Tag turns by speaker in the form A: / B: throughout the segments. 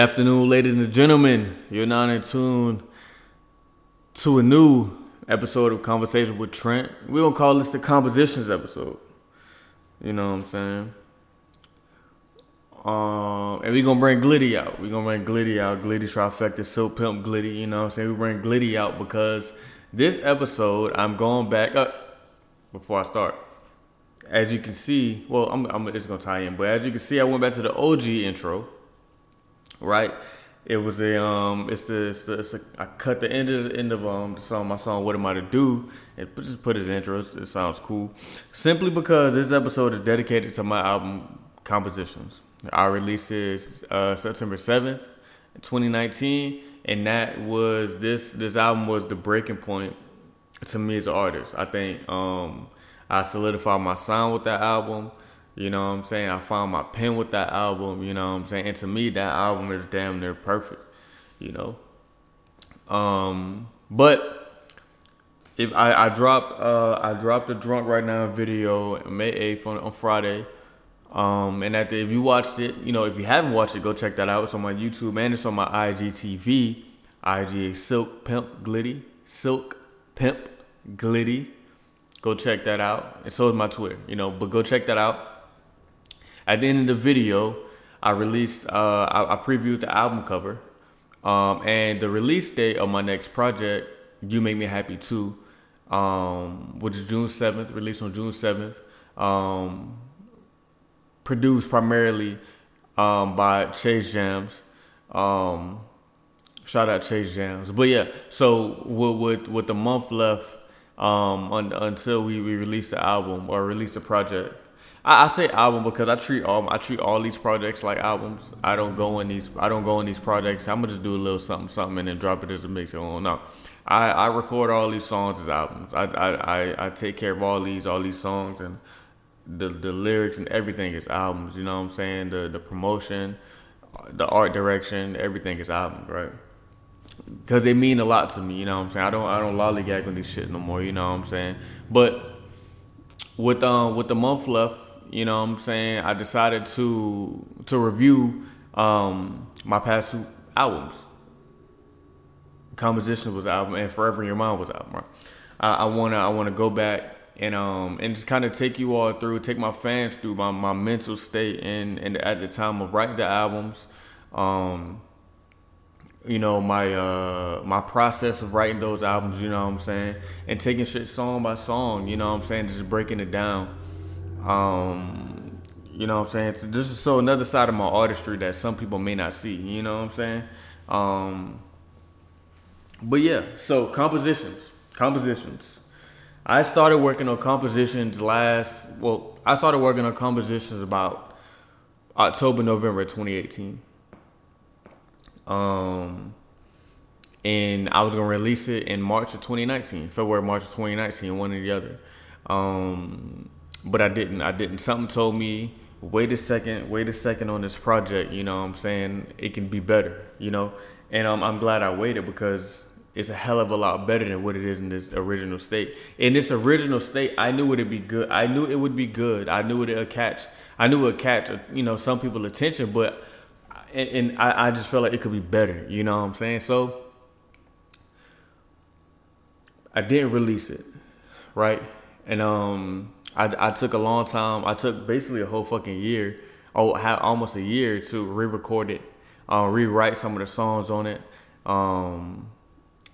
A: afternoon, ladies and gentlemen. You're now in tune to a new episode of Conversation with Trent. We're gonna call this the compositions episode. You know what I'm saying? Um, and we're gonna bring Glitty out. We're gonna bring Glitty out. Glitty trifecta, Silk Pimp Glitty. You know what I'm saying? We bring Glitty out because this episode, I'm going back up before I start. As you can see, well, I'm, I'm just gonna tie in, but as you can see, I went back to the OG intro right? It was a um, it's the, it's the it's a, I cut the end of the end of um the song, my song "What Am I to Do," and just put his intro. It sounds cool, simply because this episode is dedicated to my album compositions. I released it uh, September seventh, 2019, and that was this this album was the breaking point to me as an artist. I think um, I solidified my sound with that album. You know what I'm saying? I found my pen with that album, you know what I'm saying? And to me that album is damn near perfect, you know. Um but if I, I dropped uh I dropped the drunk right now video May 8th on, on Friday. Um and the, if you watched it, you know, if you haven't watched it, go check that out. It's on my YouTube and it's on my IGTV. IG Silk Pimp Glitty. Silk Pimp Glitty. Go check that out. And so is my Twitter, you know, but go check that out. At the end of the video, I released, uh, I, I, previewed the album cover, um, and the release date of my next project, "You Make Me Happy Too," um, which is June seventh, released on June seventh. Um, produced primarily um, by Chase Jams. Um, shout out Chase Jams. But yeah, so with with, with the month left um, un, until we, we release the album or release the project, I, I, say album because I treat all I treat all these projects like albums. I don't go in these I don't go in these projects. I'm gonna just do a little something something and then drop it as a mix. Oh no, I, I record all these songs as albums. I, I, I, I take care of all these all these songs and the the lyrics and everything is albums. You know what I'm saying? The the promotion, the art direction, everything is albums, right? Because they mean a lot to me. You know what I'm saying? I don't I don't lollygag on these shit no more. You know what I'm saying? But with um with the month left you know what I'm saying? I decided to to review um, my past two albums. Composition was album and Forever in Your Mind was album. Right? I, I wanna I wanna go back and um and just kind of take you all through, take my fans through my, my mental state and and at the time of writing the albums, um, you know my uh my process of writing those albums, you know what I'm saying, and taking shit song by song, you know what I'm saying, just breaking it down. Um, you know what I'm saying? This is so another side of my artistry that some people may not see. You know what I'm saying? Um, but yeah, so compositions, compositions. I started working on compositions last. Well, I started working on compositions about October, November 2018. Um, and I was gonna release it in March of 2019, February, March of 2019, one or the other. Um, but I didn't. I didn't. Something told me, wait a second, wait a second on this project. You know what I'm saying? It can be better, you know? And um, I'm glad I waited because it's a hell of a lot better than what it is in this original state. In this original state, I knew it'd be good. I knew it would be good. I knew it would catch. I knew it would catch, you know, some people's attention, but and, and I, I just felt like it could be better. You know what I'm saying? So I didn't release it, right? And um, I, I took a long time. I took basically a whole fucking year, oh, almost a year to re-record it, uh, rewrite some of the songs on it, um,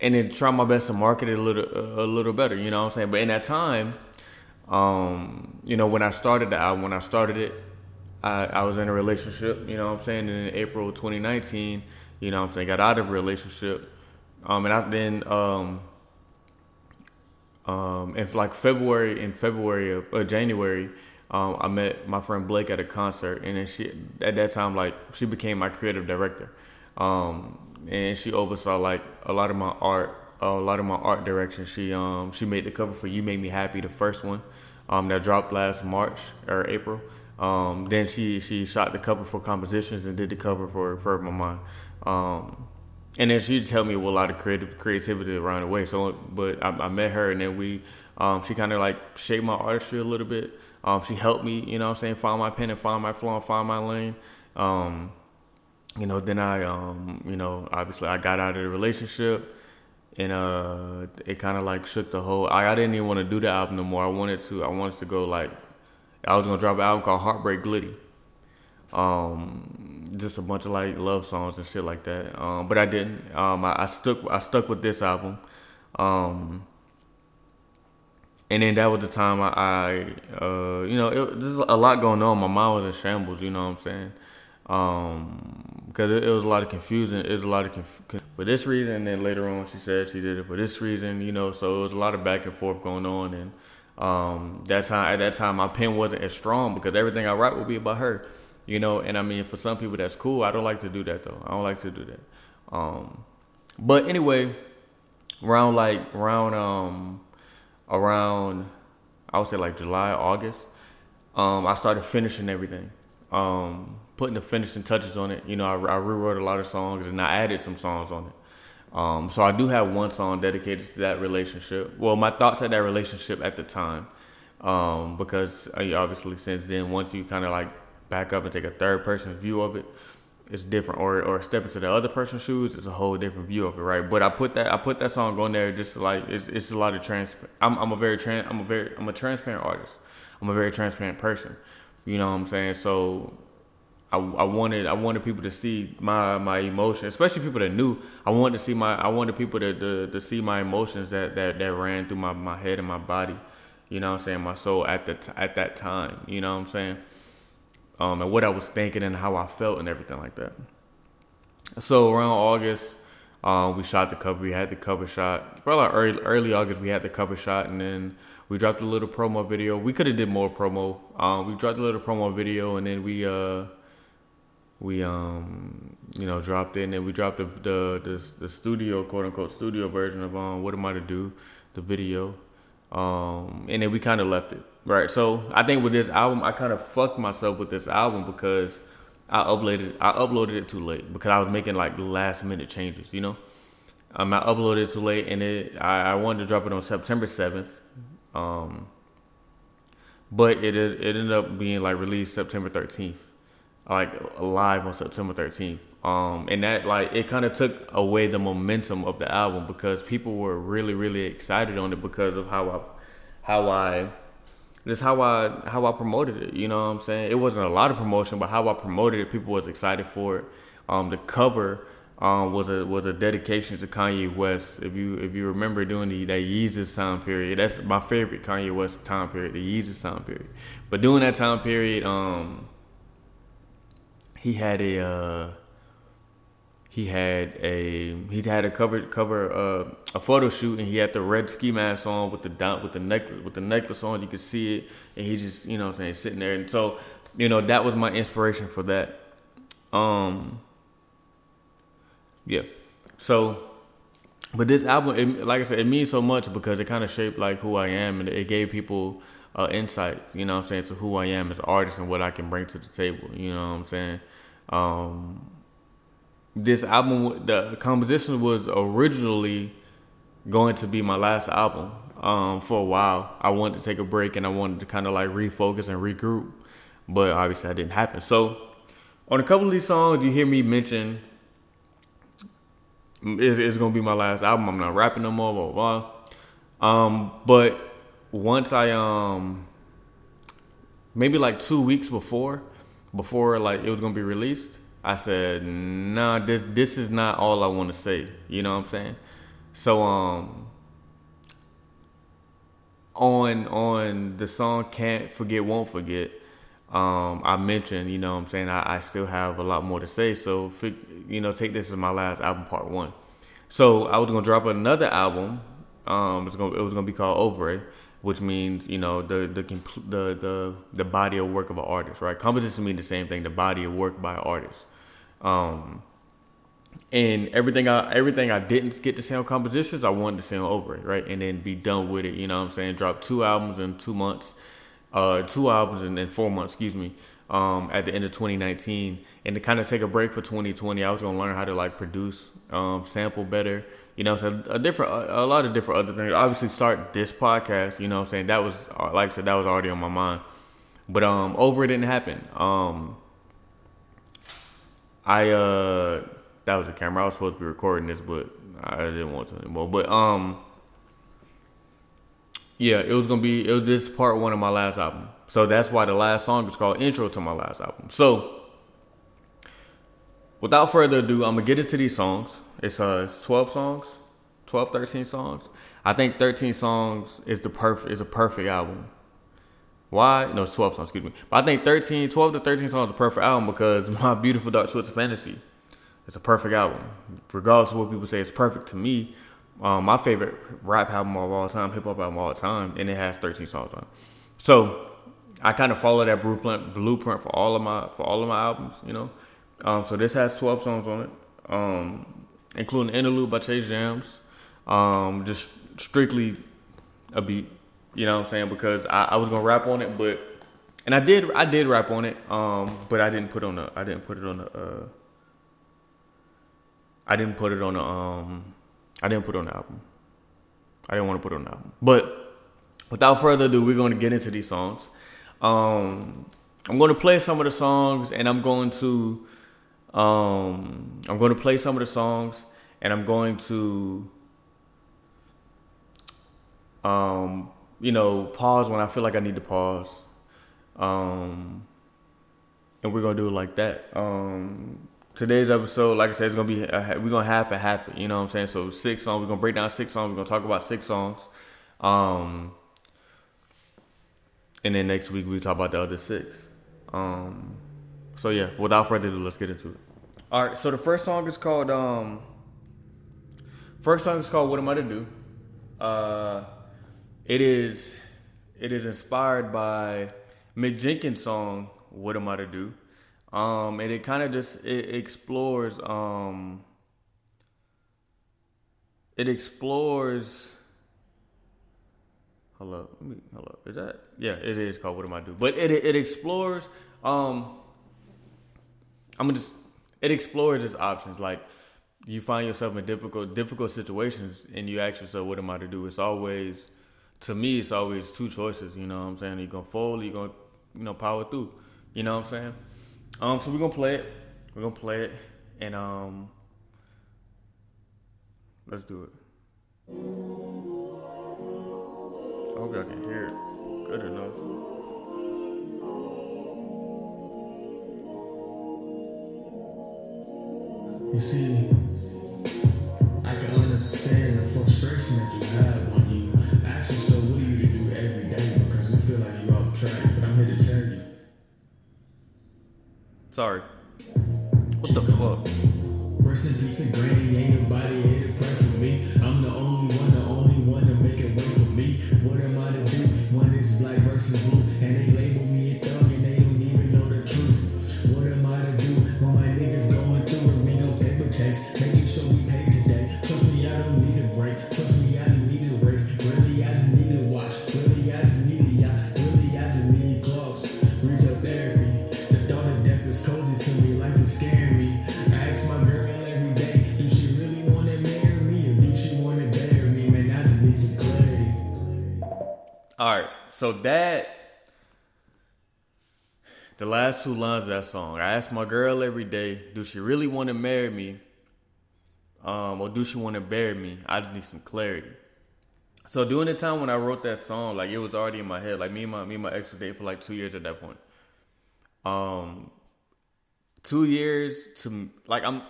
A: and then try my best to market it a little a little better. You know what I'm saying? But in that time, um, you know, when I started the album, when I started it, I, I was in a relationship. You know what I'm saying? in April 2019, you know what I'm saying, got out of a relationship, um, and I then. Um, in like February, in February of uh, January, um, I met my friend Blake at a concert, and then she at that time like she became my creative director, um, and she oversaw like a lot of my art, uh, a lot of my art direction. She um she made the cover for "You Make Me Happy," the first one, um, that dropped last March or April. Um, then she she shot the cover for compositions and did the cover for for my mind. Um, and then she just helped me with a lot of creative creativity around the way. So, but I, I met her, and then we, um, she kind of like shaped my artistry a little bit. Um, she helped me, you know, I'm saying, find my pen and find my flow and find my lane. Um, you know, then I, um, you know, obviously I got out of the relationship, and uh, it kind of like shook the whole. I, I didn't even want to do the album no more. I wanted to. I wanted to go like, I was gonna drop an album called Heartbreak Glitty. Um, just a bunch of like love songs and shit like that. Um, but I didn't. Um, I, I stuck. I stuck with this album. Um, and then that was the time I, I uh, you know, there's a lot going on. My mind was in shambles. You know what I'm saying? Um, because it, it, was a lot of confusion. It was a lot of conf- for this reason. And then later on, she said she did it for this reason. You know, so it was a lot of back and forth going on. And um, that time, at that time, my pen wasn't as strong because everything I write would be about her. You know, and I mean, for some people that's cool. I don't like to do that though. I don't like to do that. Um, but anyway, around like around um around I would say like July, August, um, I started finishing everything. Um, putting the finishing touches on it. You know, I, I rewrote a lot of songs and I added some songs on it. Um, so I do have one song dedicated to that relationship. Well, my thoughts at that relationship at the time, um, because uh, obviously since then, once you kind of like back up and take a third person view of it, it's different. Or or step into the other person's shoes, it's a whole different view of it, right? But I put that I put that song on there just like it's it's a lot of trans. I'm I'm a very trans I'm a very I'm a transparent artist. I'm a very transparent person. You know what I'm saying? So I, I wanted I wanted people to see my my emotions, especially people that knew. I wanted to see my I wanted people to to, to see my emotions that, that that ran through my, my head and my body. You know what I'm saying? My soul at the t- at that time. You know what I'm saying? Um, and what I was thinking and how I felt and everything like that. So around August, um, we shot the cover. We had the cover shot. Probably early early August, we had the cover shot, and then we dropped a little promo video. We could have did more promo. Um, we dropped a little promo video, and then we uh we um you know dropped it and then we dropped the the the, the studio quote unquote studio version of um what am I to do the video um and then we kind of left it right so I think with this album I kind of fucked myself with this album because I uploaded I uploaded it too late because I was making like last minute changes you know um I uploaded it too late and it I, I wanted to drop it on September seventh um but it it ended up being like released September thirteenth like live on September 13th. Um, and that like it kind of took away the momentum of the album because people were really really excited on it because of how I how I just how I how I promoted it. You know what I'm saying? It wasn't a lot of promotion, but how I promoted it, people was excited for it. Um, the cover um, was a was a dedication to Kanye West. If you if you remember doing the that Yeezus time period, that's my favorite Kanye West time period, the Yeezus time period. But during that time period, um, he had a uh, he had a he had a cover cover uh, a photo shoot and he had the red ski mask on with the down with the necklace with the necklace on. You could see it. And he just you know what I'm saying sitting there. And so you know that was my inspiration for that. Um yeah. So but this album it, like I said it means so much because it kind of shaped like who I am and it gave people uh, you know what I'm saying to who I am as an artist and what I can bring to the table you know what I'm saying? Um, this album, the composition was originally going to be my last album. Um, for a while, I wanted to take a break and I wanted to kind of like refocus and regroup, but obviously that didn't happen. So, on a couple of these songs, you hear me mention it's, it's gonna be my last album. I'm not rapping no more, blah blah. blah. Um, but once I um maybe like two weeks before, before like it was gonna be released, I said, nah, this this is not all I want to say. You know what I'm saying? So um on on the song Can't Forget Won't Forget, um, I mentioned, you know what I'm saying, I, I still have a lot more to say. So you know, take this as my last album part one. So I was gonna drop another album. Um, it was gonna it was gonna be called Oeuvre which means you know the the the the, the body of work of an artist, right? Composition means the same thing, the body of work by an artist. Um, and everything I everything I didn't get to say on compositions, I wanted to say Oeuvre, right? And then be done with it. You know what I'm saying? Drop two albums in two months, uh, two albums in, in four months, excuse me. Um, at the end of 2019, and to kind of take a break for 2020, I was gonna learn how to like produce, um, sample better, you know, so a different, a, a, lot of different other things. Obviously, start this podcast. You know, what I'm saying that was, uh, like I said, that was already on my mind. But um, Oeuvre didn't happen. Um, I uh that was a camera. I was supposed to be recording this, but I didn't want to anymore. But um yeah, it was gonna be it was this part one of my last album. So that's why the last song is called Intro to my last album. So without further ado, I'm gonna get into these songs. It's uh 12 songs, 12, 13 songs. I think 13 songs is the perfect is a perfect album. Why? No, it's 12 songs, excuse me. But I think 13, 12 to 13 songs is a perfect album because My Beautiful Dark Twisted Fantasy it's a perfect album. Regardless of what people say, it's perfect to me. Um, my favorite rap album of all time, hip hop album of all time, and it has 13 songs on it. So I kind of follow that blueprint blueprint for all of my for all of my albums, you know. Um, so this has 12 songs on it, um, including Interlude by Chase Jams. Um, just strictly a beat, you know what I'm saying? Because I, I, was gonna rap on it, but and I did I did rap on it, um, but I didn't put on the I didn't put it on the uh, I didn't put it on the um I didn't put it on the album. I didn't want to put it on the album. But without further ado, we're to get into these songs. Um I'm to play some of the songs and I'm going to um I'm to play some of the songs and I'm going to um you know, pause when I feel like I need to pause. Um and we're to do it like that. Um today's episode, like I said, it's gonna be a, we're gonna half and half. You know what I'm saying? So six songs. We're gonna break down six songs. We're gonna talk about six songs. Um, and then next week we talk about the other six. Um, so yeah, without further ado, let's get into it. All right. So the first song is called um. First song is called "What Am I to Do." Uh, it is it is inspired by Mick Jenkins' song "What Am I to Do." Um, and it kind of just it explores um it explores hello hello is that yeah it is called what am i to do but it it explores um i'm just it explores its options like you find yourself in difficult difficult situations and you ask yourself what am i to do it's always to me it's always two choices you know what i'm saying you're gonna fold you're gonna you know power through you know what i'm saying um, so we're gonna play it. We're gonna play it, and um, let's do it. I hope y'all can hear it good enough.
B: You see, I can understand the frustration that you have when you
A: Sorry. What the fuck?
B: Rest in peace and granny, ain't nobody here to pray for me. I'm the only one, the only one to make it wait for me. What am I to do
A: So that the last two lines of that song. I ask my girl every day, do she really want to marry me? Um, or do she want to bury me? I just need some clarity. So during the time when I wrote that song, like it was already in my head. Like me and my me and my ex were dating for like two years at that point. Um, two years to like I'm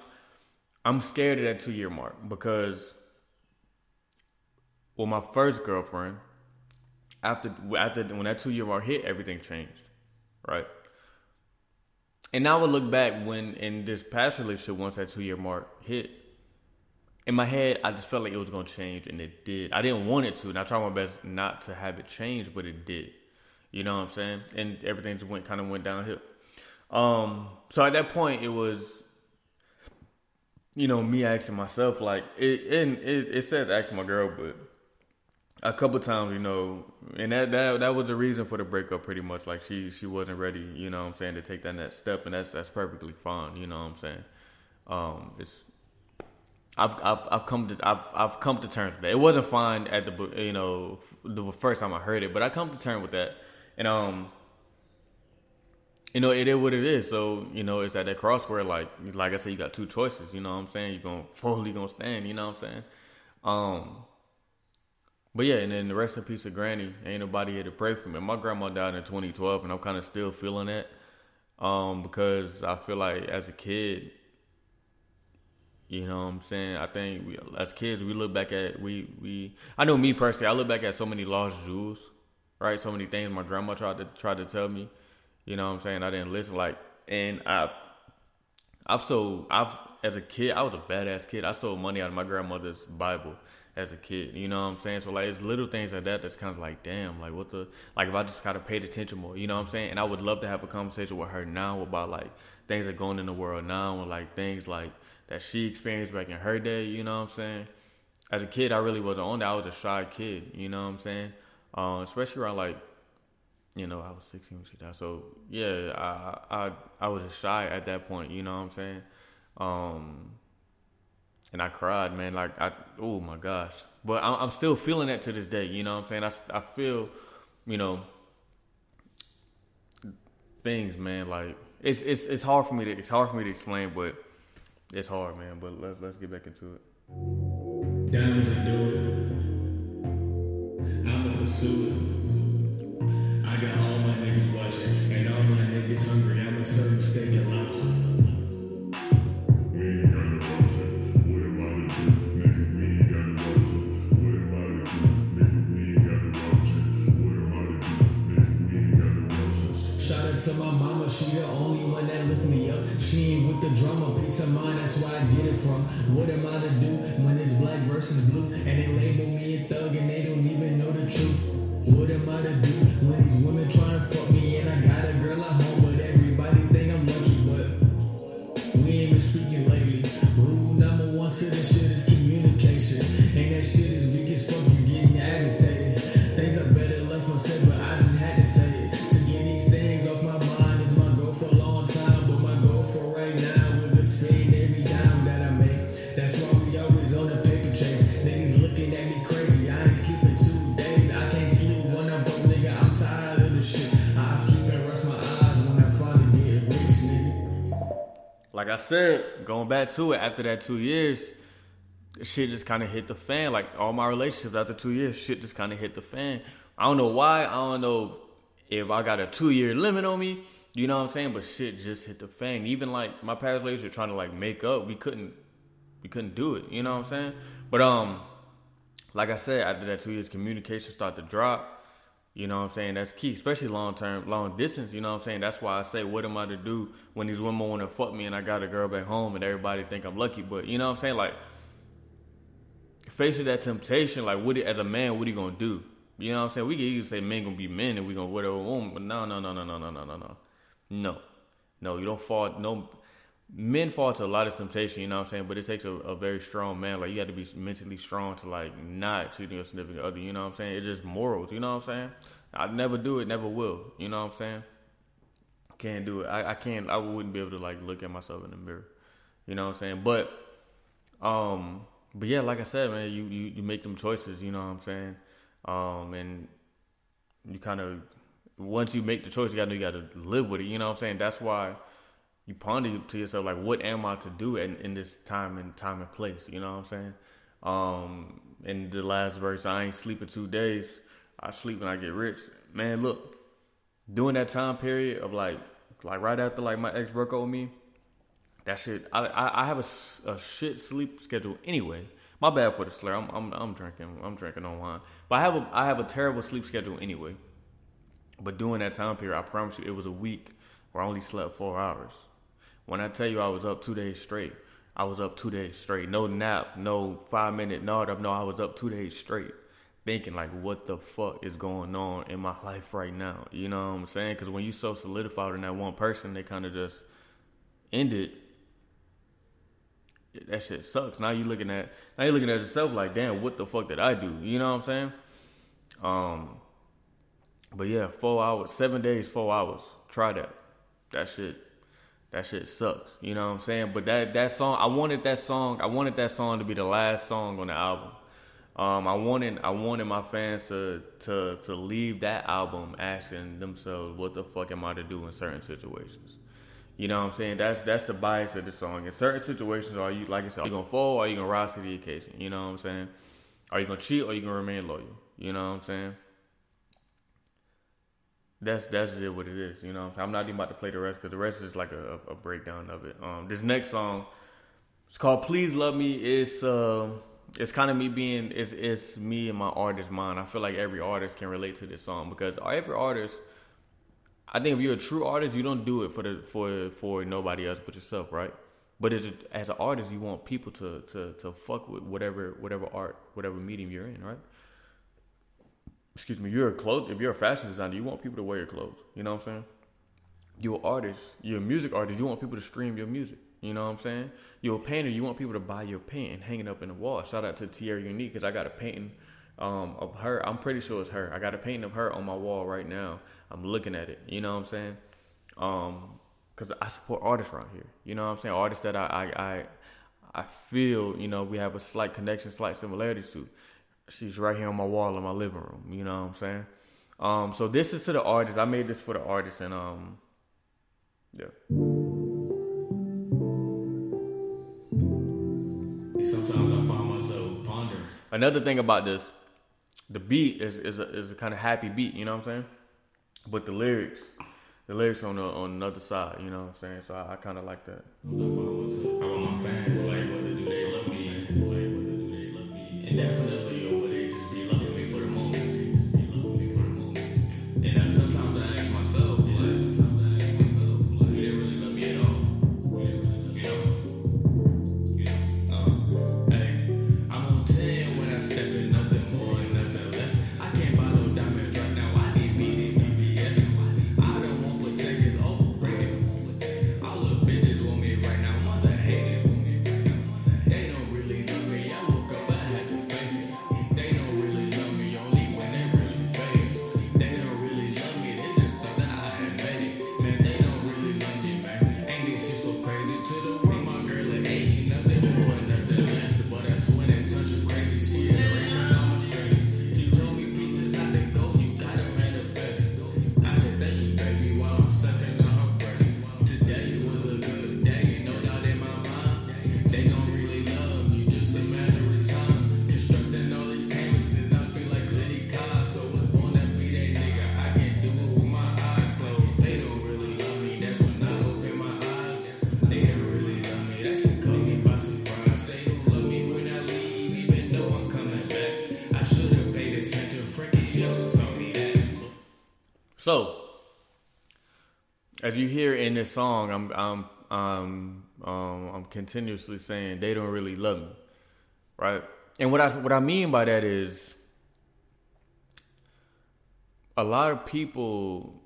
A: I'm scared of that two year mark because well my first girlfriend after after when that two year mark hit everything changed right? And now I look back when in this past relationship once that two year mark hit in my head I just felt like it was gonna change and it did. I didn't want it to and I tried my best not to have it change but it did. You know what I'm saying? And everything just went kind of went downhill. Um, so at that point, it was, you know, me asking myself, like, it, it, it, it says ask my girl, but a couple times, you know, and that, that, that was the reason for the breakup pretty much. Like, she, she wasn't ready, you know I'm saying, to take that next step, and that's, that's perfectly fine, you know I'm saying. Um, it's, I've, I've, I've come to, I've, I've come to terms with that. It wasn't fine at the, you know, the first time I heard it, but I come to terms with that. And, um, you know, it is what it is. So, you know, it's at that cross where like like I said, you got two choices, you know what I'm saying? You're gonna fully gonna stand, you know what I'm saying? Um but yeah, and then the rest of peace of granny, ain't nobody here to pray for me. My grandma died in 2012, and I'm kind of still feeling it, um, because I feel like as a kid, you know what I'm saying? I think we, as kids, we look back at we we. I know me personally, I look back at so many lost jewels, right? So many things my grandma tried to tried to tell me, you know what I'm saying? I didn't listen, like, and I, I've so I've as a kid, I was a badass kid. I stole money out of my grandmother's Bible as a kid. You know what I'm saying? So like it's little things like that that's kind of like, damn, like what the like if I just kind of paid attention more, you know what I'm saying? And I would love to have a conversation with her now about like things that are going in the world now and like things like that she experienced back in her day, you know what I'm saying? As a kid I really wasn't on that. I was a shy kid, you know what I'm saying? Um, especially around like you know, I was 16 when she died. So yeah, I I I was shy at that point, you know what I'm saying? Um, and I cried, man. Like I, oh my gosh. But I'm, I'm still feeling that to this day. You know what I'm saying? I, I feel, you know, things, man. Like it's it's it's hard for me to it's hard for me to explain, but it's hard, man. But let's let's get back into it.
B: Diamonds and. I'm a pursuer. I got all my niggas watching, and all my niggas hungry. I'm a certain steak and lobster.
A: Going back to it after that two years, shit just kind of hit the fan. Like all my relationships after two years, shit just kind of hit the fan. I don't know why. I don't know if I got a two year limit on me. You know what I'm saying? But shit just hit the fan. Even like my past relationship trying to like make up, we couldn't, we couldn't do it. You know what I'm saying? But um, like I said, after that two years, communication started to drop. You know what I'm saying? That's key, especially long term, long distance. You know what I'm saying? That's why I say, what am I to do when these women want to fuck me and I got a girl back home and everybody think I'm lucky? But you know what I'm saying? Like, facing that temptation, like, what as a man, what are you gonna do? You know what I'm saying? We can easily say men gonna be men and we gonna whatever woman, but no, no, no, no, no, no, no, no, no, no, no. You don't fall. No, men fall to a lot of temptation. You know what I'm saying? But it takes a, a very strong man. Like you got to be mentally strong to like not cheating your significant other. You know what I'm saying? It's just morals. You know what I'm saying? I'd never do it, never will. You know what I'm saying? Can't do it. I, I can't. I wouldn't be able to like look at myself in the mirror. You know what I'm saying? But, um, but yeah, like I said, man, you you, you make them choices. You know what I'm saying? Um, and you kind of once you make the choice, you gotta you gotta live with it. You know what I'm saying? That's why you ponder to yourself like, what am I to do in, in this time and time and place? You know what I'm saying? Um, in the last verse, I ain't sleeping two days. I sleep when I get rich. Man, look, during that time period of like, like right after like my ex broke with me, that shit. I I, I have a shit sleep schedule anyway. My bad for the slur. I'm I'm I'm drinking. I'm drinking on wine. But I have a I have a terrible sleep schedule anyway. But during that time period, I promise you, it was a week where I only slept four hours. When I tell you I was up two days straight, I was up two days straight. No nap, no five minute nod up. No, I was up two days straight, thinking like, what the fuck is going on in my life right now? You know what I'm saying? Because when you so solidified in that one person, they kind of just end it. That shit sucks. Now you're looking at now you're looking at yourself like, damn, what the fuck did I do? You know what I'm saying? Um, but yeah, four hours, seven days, four hours. Try that. That shit, that shit sucks. You know what I'm saying? But that that song, I wanted that song, I wanted that song to be the last song on the album. Um, I wanted I wanted my fans to to to leave that album asking themselves, "What the fuck am I to do in certain situations?" You know what I'm saying? That's that's the bias of the song. In certain situations, are you like I said, are you gonna fall or are you gonna rise to the occasion? You know what I'm saying? Are you gonna cheat or are you gonna remain loyal? You know what I'm saying? That's that's it what it is. You know, I'm not even about to play the rest because the rest is like a, a breakdown of it. Um, this next song, it's called "Please Love Me." It's uh, it's kind of me being it's it's me and my artist mind. I feel like every artist can relate to this song because every artist. I think if you're a true artist, you don't do it for the for for nobody else but yourself, right? But as a, as an artist, you want people to to to fuck with whatever whatever art whatever medium you're in, right? Excuse me, you're a clothes if you're a fashion designer, you want people to wear your clothes. You know what I'm saying? You're an artist, you're a music artist, you want people to stream your music. You know what I'm saying? You're a painter, you want people to buy your paint and hang it up in the wall. Shout out to Tierra Unique because I got a painting um, of her. I'm pretty sure it's her. I got a painting of her on my wall right now. I'm looking at it. You know what I'm saying? Um, cause I support artists around here. You know what I'm saying? Artists that I, I, I, I feel, you know, we have a slight connection, slight similarities to she's right here on my wall in my living room. You know what I'm saying? Um, so this is to the artist. I made this for the artist, and um, yeah.
B: Sometimes I find myself pondering.
A: Another thing about this, the beat is is a, is a kind of happy beat. You know what I'm saying? But the lyrics, the lyrics on the on another side. You know what I'm saying? So I, I kind of like that.
B: So,
A: as you hear in this song, I'm I'm um um I'm continuously saying they don't really love me, right? And what I what I mean by that is a lot of people.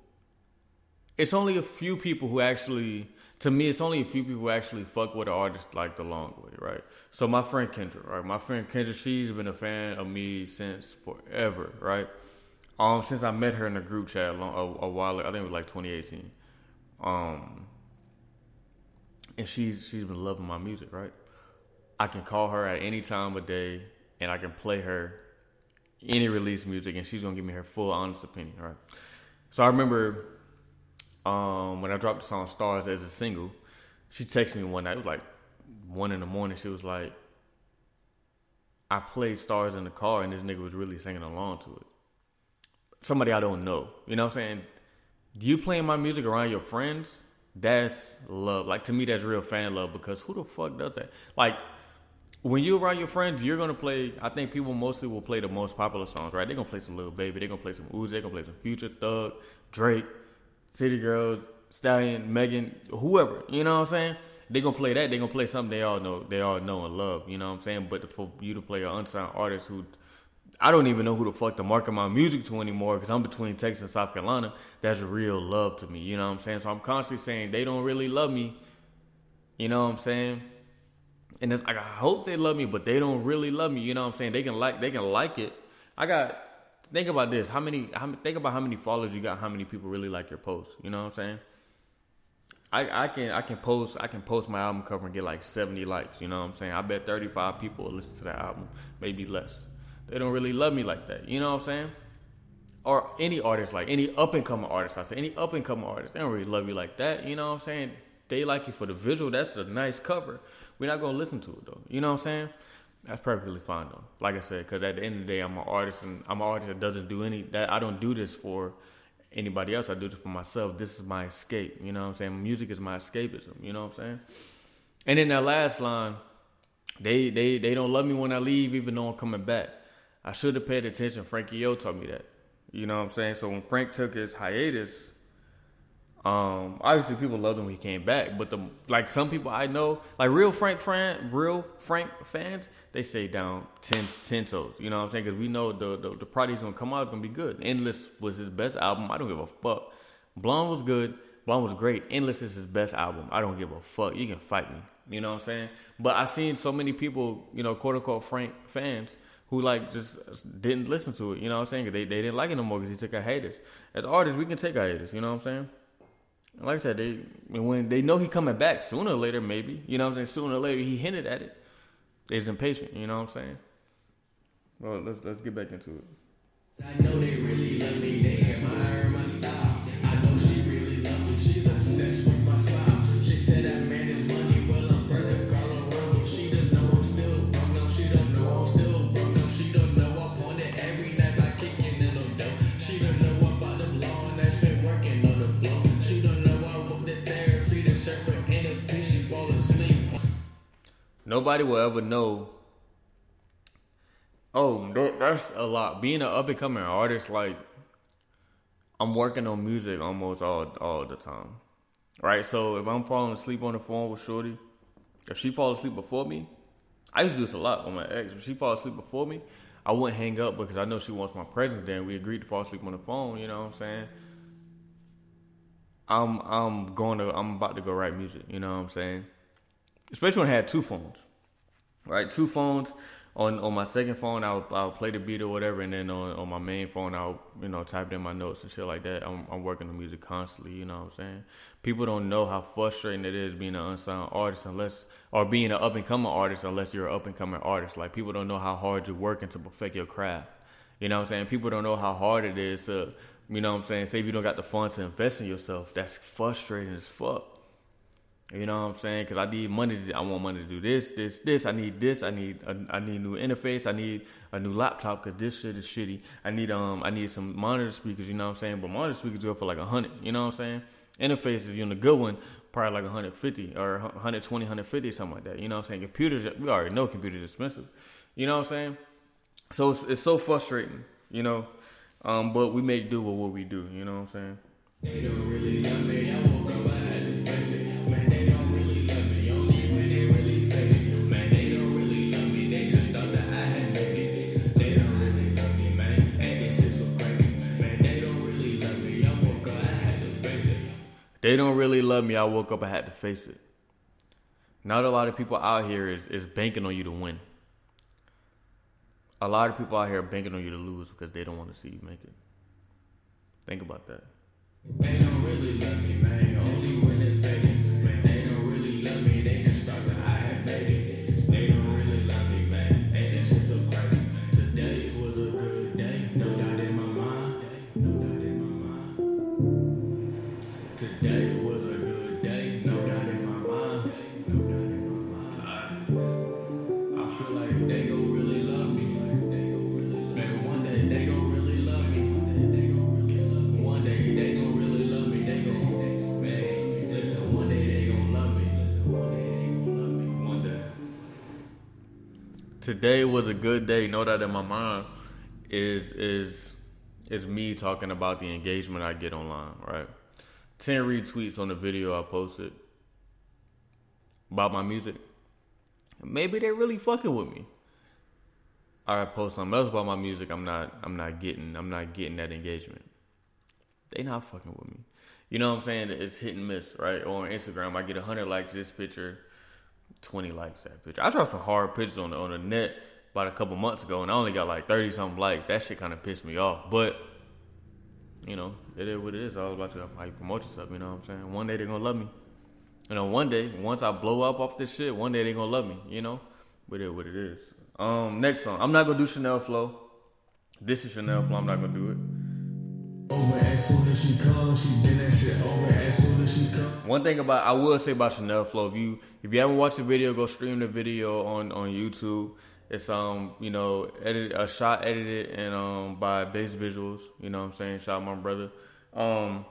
A: It's only a few people who actually, to me, it's only a few people who actually fuck with an artist like the long way, right? So my friend Kendra, right? My friend Kendra, she's been a fan of me since forever, right? Um, since I met her in the group chat a, a while, ago, I think it was like 2018. Um, and she's she's been loving my music, right? I can call her at any time of day, and I can play her any release music, and she's gonna give me her full honest opinion, right? So I remember um, when I dropped the song "Stars" as a single, she texted me one night. It was like one in the morning. She was like, "I played "Stars" in the car, and this nigga was really singing along to it." Somebody I don't know, you know what I'm saying? You playing my music around your friends, that's love. Like to me, that's real fan love because who the fuck does that? Like when you around your friends, you're gonna play. I think people mostly will play the most popular songs, right? They're gonna play some Lil Baby, they're gonna play some Uzi, they're gonna play some Future, Thug, Drake, City Girls, Stallion, Megan, whoever. You know what I'm saying? They're gonna play that. They're gonna play something they all know, they all know and love. You know what I'm saying? But for you to play an unsigned artist who I don't even know who the fuck to market my music to anymore because I'm between Texas and South Carolina. That's real love to me. You know what I'm saying? So I'm constantly saying they don't really love me. You know what I'm saying? And it's like I hope they love me, but they don't really love me. You know what I'm saying? They can like they can like it. I got think about this. How many? How, think about how many followers you got. How many people really like your post? You know what I'm saying? I, I can I can post I can post my album cover and get like 70 likes. You know what I'm saying? I bet 35 people will listen to that album, maybe less. They don't really love me like that. You know what I'm saying? Or any artist, like any up and coming artist, I say any up and coming artist, they don't really love you like that. You know what I'm saying? They like you for the visual. That's a nice cover. We're not gonna listen to it though. You know what I'm saying? That's perfectly fine though. Like I said, because at the end of the day, I'm an artist, and I'm an artist that doesn't do any that. I don't do this for anybody else. I do this for myself. This is my escape. You know what I'm saying? Music is my escapism. You know what I'm saying? And then that last line, they they they don't love me when I leave, even though I'm coming back. I should have paid attention. Frankie O told me that. You know what I'm saying? So when Frank took his hiatus, um, obviously people loved him when he came back, but the like some people I know, like real Frank fan, real Frank fans, they stay down 10, 10 toes. You know what I'm saying? Because we know the the, the project's gonna come out, it's gonna be good. Endless was his best album. I don't give a fuck. Blonde was good. Blonde was great. Endless is his best album. I don't give a fuck. You can fight me. You know what I'm saying? But I seen so many people, you know, quote unquote Frank fans who like just didn't listen to it. You know what I'm saying? They they didn't like it no more because he took a haters. As artists, we can take our haters. You know what I'm saying? And Like I said, they when they know he coming back sooner or later, maybe you know what I'm saying. Sooner or later, he hinted at it. They's impatient. You know what I'm saying? Well, let's let's get back into it. Nobody will ever know. Oh, th- that's a lot. Being an up and coming artist, like I'm working on music almost all all the time, right? So if I'm falling asleep on the phone with Shorty, if she falls asleep before me, I used to do this a lot with my ex. If she falls asleep before me, I wouldn't hang up because I know she wants my presence. Then we agreed to fall asleep on the phone. You know what I'm saying? I'm I'm going to I'm about to go write music. You know what I'm saying? Especially when I had two phones right? Two phones. On on my second phone, I'll I'll play the beat or whatever, and then on, on my main phone, I'll you know type in my notes and shit like that. I'm I'm working on music constantly. You know what I'm saying? People don't know how frustrating it is being an unsigned artist unless, or being an up and coming artist unless you're an up and coming artist. Like people don't know how hard you're working to perfect your craft. You know what I'm saying? People don't know how hard it is to, you know what I'm saying? Say if you don't got the funds to invest in yourself, that's frustrating as fuck. You know what I'm saying? Because I need money. To, I want money to do this, this, this. I need this. I need. A, I need a new interface. I need a new laptop because this shit is shitty. I need um. I need some monitor speakers. You know what I'm saying? But monitor speakers go for like a hundred. You know what I'm saying? Interfaces, you know, the good one probably like 150 or 120, 150, something like that. You know what I'm saying? Computers, we already know computers expensive. You know what I'm saying? So it's, it's so frustrating. You know, um, but we make do with what we do. You know what I'm saying?
B: They don't really love me. I woke up, I had to face it.
A: Not a lot of people out here is, is banking on you to win. A lot of people out here are banking on you to lose because they don't want to see you make it. Think about that.
B: Today was a good day.
A: Know that in my mind is is is me talking about the engagement I get online, right? Ten retweets on the video I posted about my music. Maybe they're really fucking with me. I post something else about my music. I'm not. I'm not getting. I'm not getting that engagement. They not fucking with me. You know what I'm saying? It's hit and miss, right? Or on Instagram, I get 100 likes this picture, 20 likes that picture. I dropped some hard pictures on the on the net about a couple months ago, and I only got like 30 something likes. That shit kind of pissed me off. But you know, it is what it is. All about you how you promote yourself. You know what I'm saying? One day they're gonna love me. You know, one day once I blow up off this shit, one day they're gonna love me. You know, but it what it is. Um, next song. I'm not gonna do Chanel Flow. This is Chanel Flow. I'm not gonna do it.
B: As soon as she she that shit over as soon as she.
A: One thing about I will say about Chanel Flow, if you if you haven't watched the video, go stream the video on on YouTube. It's um you know edit a shot edited and um by Base Visuals. You know what I'm saying? Shout out my brother. Um,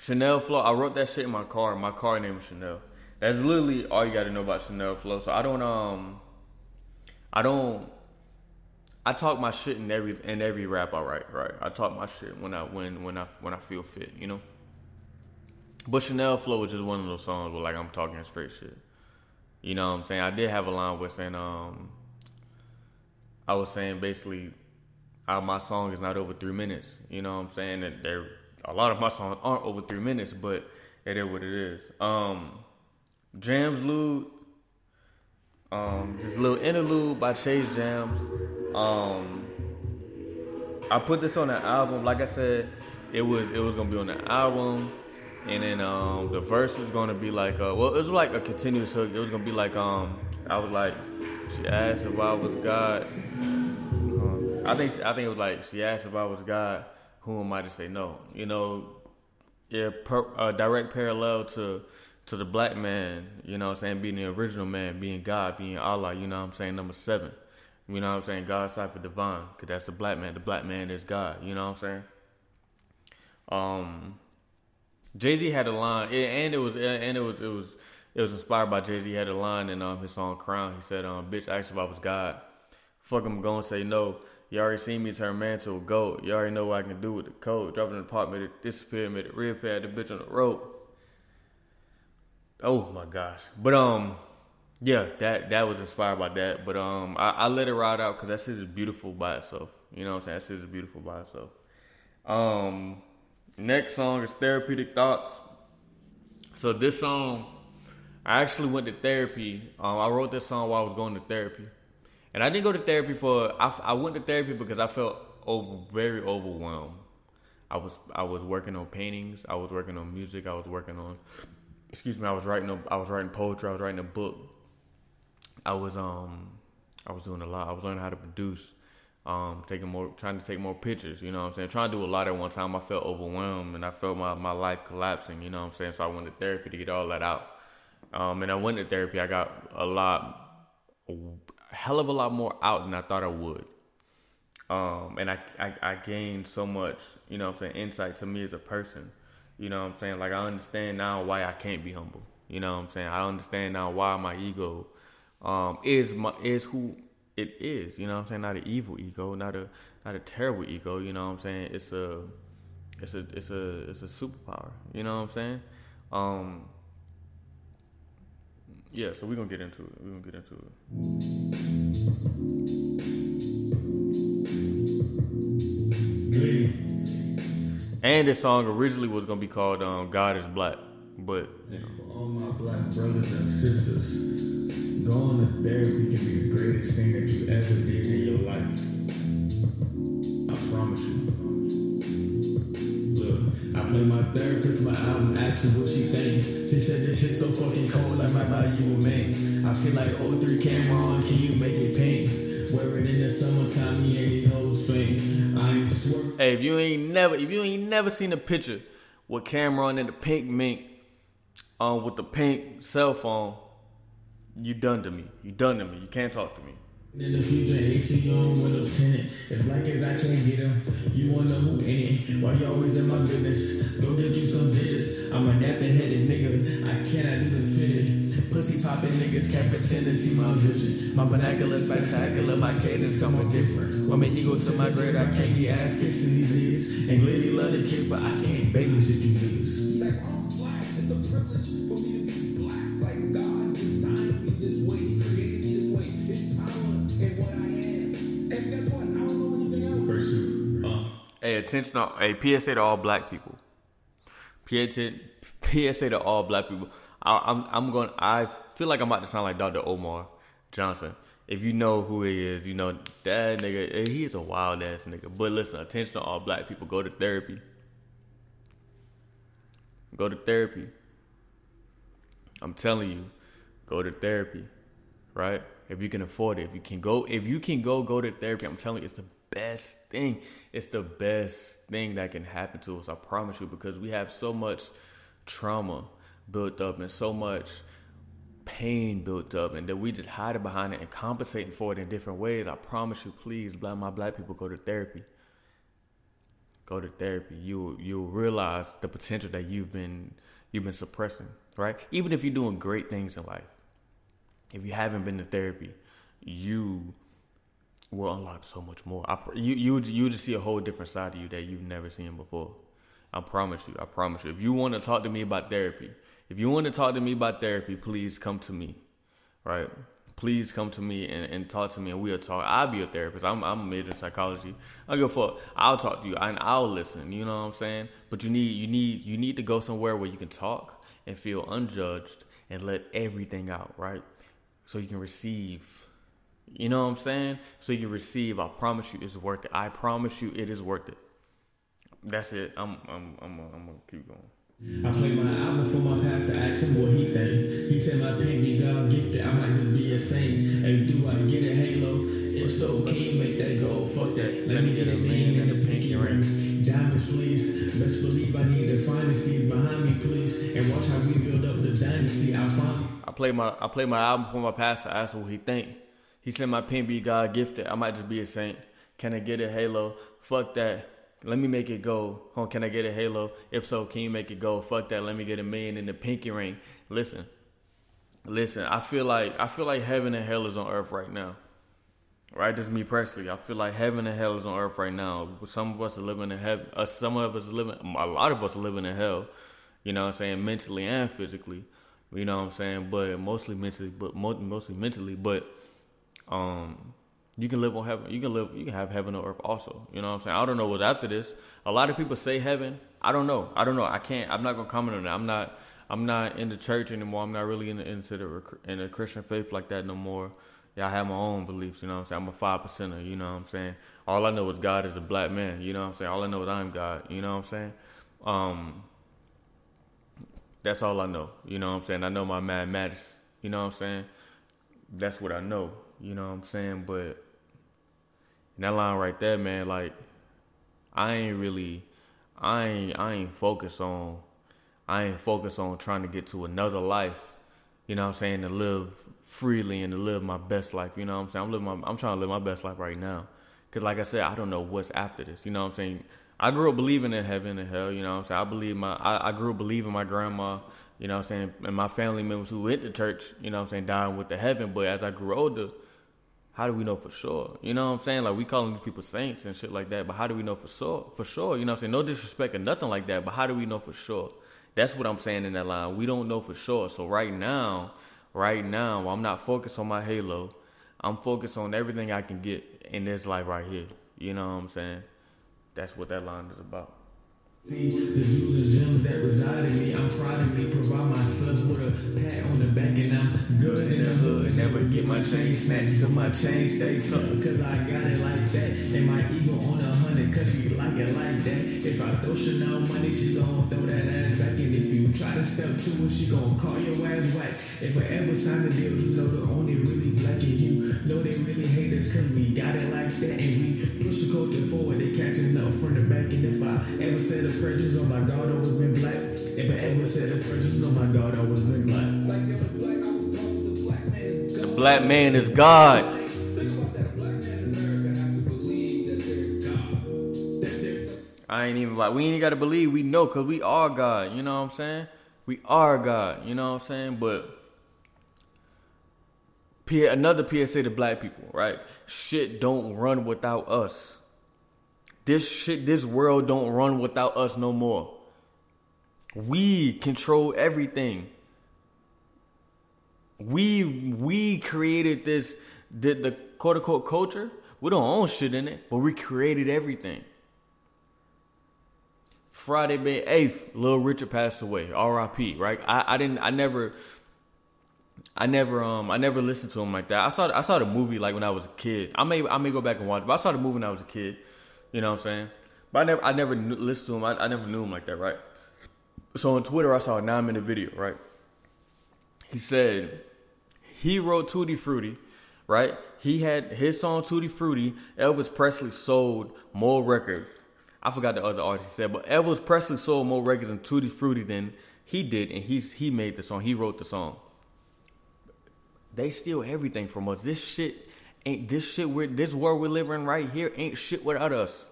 A: Chanel Flow. I wrote that shit in my car. My car name is Chanel. That's literally all you got to know about Chanel Flow. So I don't um I don't I talk my shit in every in every rap I write, right? I talk my shit when I when when I when I feel fit, you know. But Chanel Flow is just one of those songs where like I'm talking straight shit. You know what I'm saying? I did have a line where saying um I was saying basically my song is not over three minutes. You know what I'm saying? That there a lot of my songs aren't over three minutes, but it is what it is. Um Jams Lude um, this little interlude by Chase Jams. Um, I put this on the album. Like I said, it was it was gonna be on the album, and then um, the verse is gonna be like uh, well, it was like a continuous hook. It was gonna be like um, I was like, she asked if I was God. Um, I think I think it was like she asked if I was God. Who am I to say no? You know, yeah, per, uh, direct parallel to to the black man, you know what I'm saying, being the original man, being God, being Allah, you know what I'm saying, number seven. You know what I'm saying, God cipher divine, because that's the black man. The black man is God, you know what I'm saying? Um Jay Z had a line, and it was and it was it was it was inspired by Jay Z. Had a line in um, his song Crown. He said, um, "Bitch, asked if I was God. Fuck, I'm gonna say no. You already seen me turn man to a goat. You already know what I can do with the code. Drop in the apartment, it disappeared, made it reappear, the bitch on the rope. Oh my gosh. But um, yeah, that that was inspired by that. But um, I, I let it ride out because that shit is beautiful by itself. You know what I'm saying? That shit is beautiful by itself. Um, next song is Therapeutic Thoughts. So this song, I actually went to therapy. Um, I wrote this song while I was going to therapy, and I didn't go to therapy for. I, I went to therapy because I felt over, very overwhelmed. I was I was working on paintings. I was working on music. I was working on excuse me, I was writing a, I was writing poetry, I was writing a book. I was um I was doing a lot. I was learning how to produce, um, taking more trying to take more pictures, you know what I'm saying? Trying to do a lot at one time. I felt overwhelmed and I felt my, my life collapsing, you know what I'm saying? So I went to therapy to get all that out. Um, and I went to therapy, I got a lot a hell of a lot more out than I thought I would. Um, and I, I, I gained so much, you know what I'm saying, insight to me as a person. You know what I'm saying? Like I understand now why I can't be humble. You know what I'm saying? I understand now why my ego um, is my is who it is. You know what I'm saying? Not an evil ego, not a not a terrible ego. You know what I'm saying? It's a it's a it's a it's a superpower. You know what I'm saying? Um, yeah. So we're gonna get into it. We're gonna get into it. And this song originally was gonna be called um, "God Is Black," but you
B: For all my black brothers and sisters, going to therapy can be the greatest thing that you ever did in your life. I promise you. Look, I play my therapist my album, her what she thinks. She said this shit so fucking cold, I might buy you mink. I feel like 03 Cam'ron, can you make it pink? Wear it in the summertime, me and these hoes faint. I ain't swerving.
A: Hey, if you ain't never, if you ain't never seen a picture with Cam'ron in the pink mink, um, with the pink cell phone, you done to me. You done to me. You can't talk to me.
B: In the future, AC on Windows 10. As black as I can't get them, you wanna know who in it. Why you always in my business? Go get you some digits. I'm a napping headed nigga. I cannot do the fitted. Pussy popping niggas can't pretend to see my vision. My vernacular spectacular, my cadence coming different. My ego to my grade, I can't get ass kissing these niggas. And Glitty love the kid, but I can't babysit you niggas.
C: It's a privilege for me to be black. Like God designed me this way, this way. Am. And what? I.
B: Uh.
A: Hey, attention! to- Hey, PSA to all black people. PSA, PSA to all black people. I, I'm I'm going. I feel like I'm about to sound like Dr. Umar Johnson. If you know who he is, you know that nigga. Eh, he is a wild ass nigga. But listen, attention to all black people. Go to therapy. Go to therapy. I'm telling you, go to therapy, right? If you can afford it, if you can go, if you can go, go to therapy. I'm telling you, it's the best thing. It's the best thing that can happen to us. I promise you, because we have so much trauma built up and so much pain built up, and that we just hide it behind it and compensating for it in different ways. I promise you, please, black my black people, go to therapy. Go to therapy. You you'll realize the potential that you've been you've been suppressing, right? Even if you're doing great things in life, if you haven't been to therapy, you will unlock so much more. I, you you you just see a whole different side of you that you've never seen before. I promise you. I promise you. If you want to talk to me about therapy, if you want to talk to me about therapy, please come to me, right? Please come to me and, and talk to me, and we'll talk. I'll be a therapist. I'm I'm a major in psychology. I go for. I'll talk to you and I'll listen. You know what I'm saying? But you need you need you need to go somewhere where you can talk and feel unjudged and let everything out, right? So you can receive you know what I'm saying? So you can receive. I promise you, it's worth it. I promise you, it is worth it. That's it. I'm I'm I'm I'm gonna keep going.
B: I played my album for my pastor, asked him what he think. He said my pen be God gifted, I might just be a saint. Hey, do I get a halo? If so, can you make that go? Fuck that. Let me get a million in the pinky ring. Diamonds, please. Best believe I need the finest thing behind me, please. And watch how we build up the dynasty. I finally.
A: I play my I play my album for my pastor. I asked him what he think. He said my pen be God gifted. I might just be a saint. Can I get a halo? Fuck that. Let me make it go. Oh, can I get a halo? If so, can you make it go? Fuck that. Let me get a million in the pinky ring. Listen, listen. I feel like I feel like heaven and hell is on earth right now. Right, this is me personally. I feel like heaven and hell is on earth right now. Some of us are living in heaven. Uh, some of us are living. A lot of us are living in hell. You know what I'm saying? Mentally and physically. You know what I'm saying? But mostly mentally. But mo- mostly mentally. But um, you can live on heaven. You can live. You can have heaven on earth also. You know what I'm saying? I don't know what's after this. A lot of people say heaven. I don't know. I don't know. I can't. I'm not gonna comment on that. I'm not. I'm not in the church anymore. I'm not really in the, into the in the Christian faith like that no more. Yeah, I have my own beliefs. You know what I'm saying? I'm a five percenter. You know what I'm saying? All I know is God is a black man. You know what I'm saying? All I know is I'm God. You know what I'm saying? Um, that's all I know. You know what I'm saying? I know my mathematics. You know what I'm saying? That's what I know. You know what I'm saying? But in that line right there, man, like I ain't really I ain't I ain't focused on I ain't focused on trying to get to another life. You know what I'm saying? To live freely and to live my best life. You know what I'm saying? I'm living my I'm trying to live my best life right now. Cause like I said, I don't know what's after this. You know what I'm saying? I grew up believing in heaven and hell. You know what I'm saying? I believe my I, I grew up believing my grandma. You know what I'm saying? And my family members who went to church. You know what I'm saying? Dying with the heaven. But as I grew older, how do we know for sure? You know what I'm saying? Like we calling these people saints and shit like that, but how do we know for sure? For sure, you know what I'm saying? No disrespect or nothing like that, but how do we know for sure? That's what I'm saying in that line. We don't know for sure. So right now, right now, I'm not focused on my halo. I'm focused on everything I can get in this life right here. You know what I'm saying? That's what that line is about.
B: See the jewels and gems that reside in me. I'm proud of me. Provide my sons with a pat on the back, and I'm good in the hood. Never get my chain snatched, cause my chain stay tucked. Cause I got it like that. And my ego on a hundred, cause she like it like that. If I throw Chanel money, she gon' throw that ass back. And if you try to step to it, she gon' call your ass whack. If I ever sign a deal, you know the only really black in you. Know they really hate us, cause we got it like that. And we push the culture forward, they catching up from the back. And if I ever said a prejudice, oh my god, I always been black. If I ever said a prejudice, oh my god, I always been black.
C: Was black, I was told the black man is
A: The
C: God.
A: black man is God.
C: Think about that. A black man in America have to believe that they're God. That they're
A: I ain't even like we ain't got to believe we know because we are God. You know what I'm saying? We are God. You know what I'm saying? But P- another PSA to black people, right? Shit don't run without us. This shit, this world don't run without us no more. We control everything. We we created this the, the quote unquote culture. We don't own shit in it, but we created everything. Friday, May 8th, Little Richard passed away. R.I.P. Right? I, I didn't I never I never um I never listened to him like that. I saw I saw the movie like when I was a kid. I may I may go back and watch, it, but I saw the movie when I was a kid. You know what I'm saying? But I never I never knew, listened to him. I, I never knew him like that, right? So on Twitter, I saw a nine minute video, right? He said he wrote Tutti Frutti right? He had his song Tutti Frutti. Elvis Presley sold more records. I forgot the other artist he said, but Elvis Presley sold more records in Tutti Frutti than he did, and he's he made the song. He wrote the song. They steal everything from us. This shit ain't this shit. We're this world we're living right here ain't shit without us.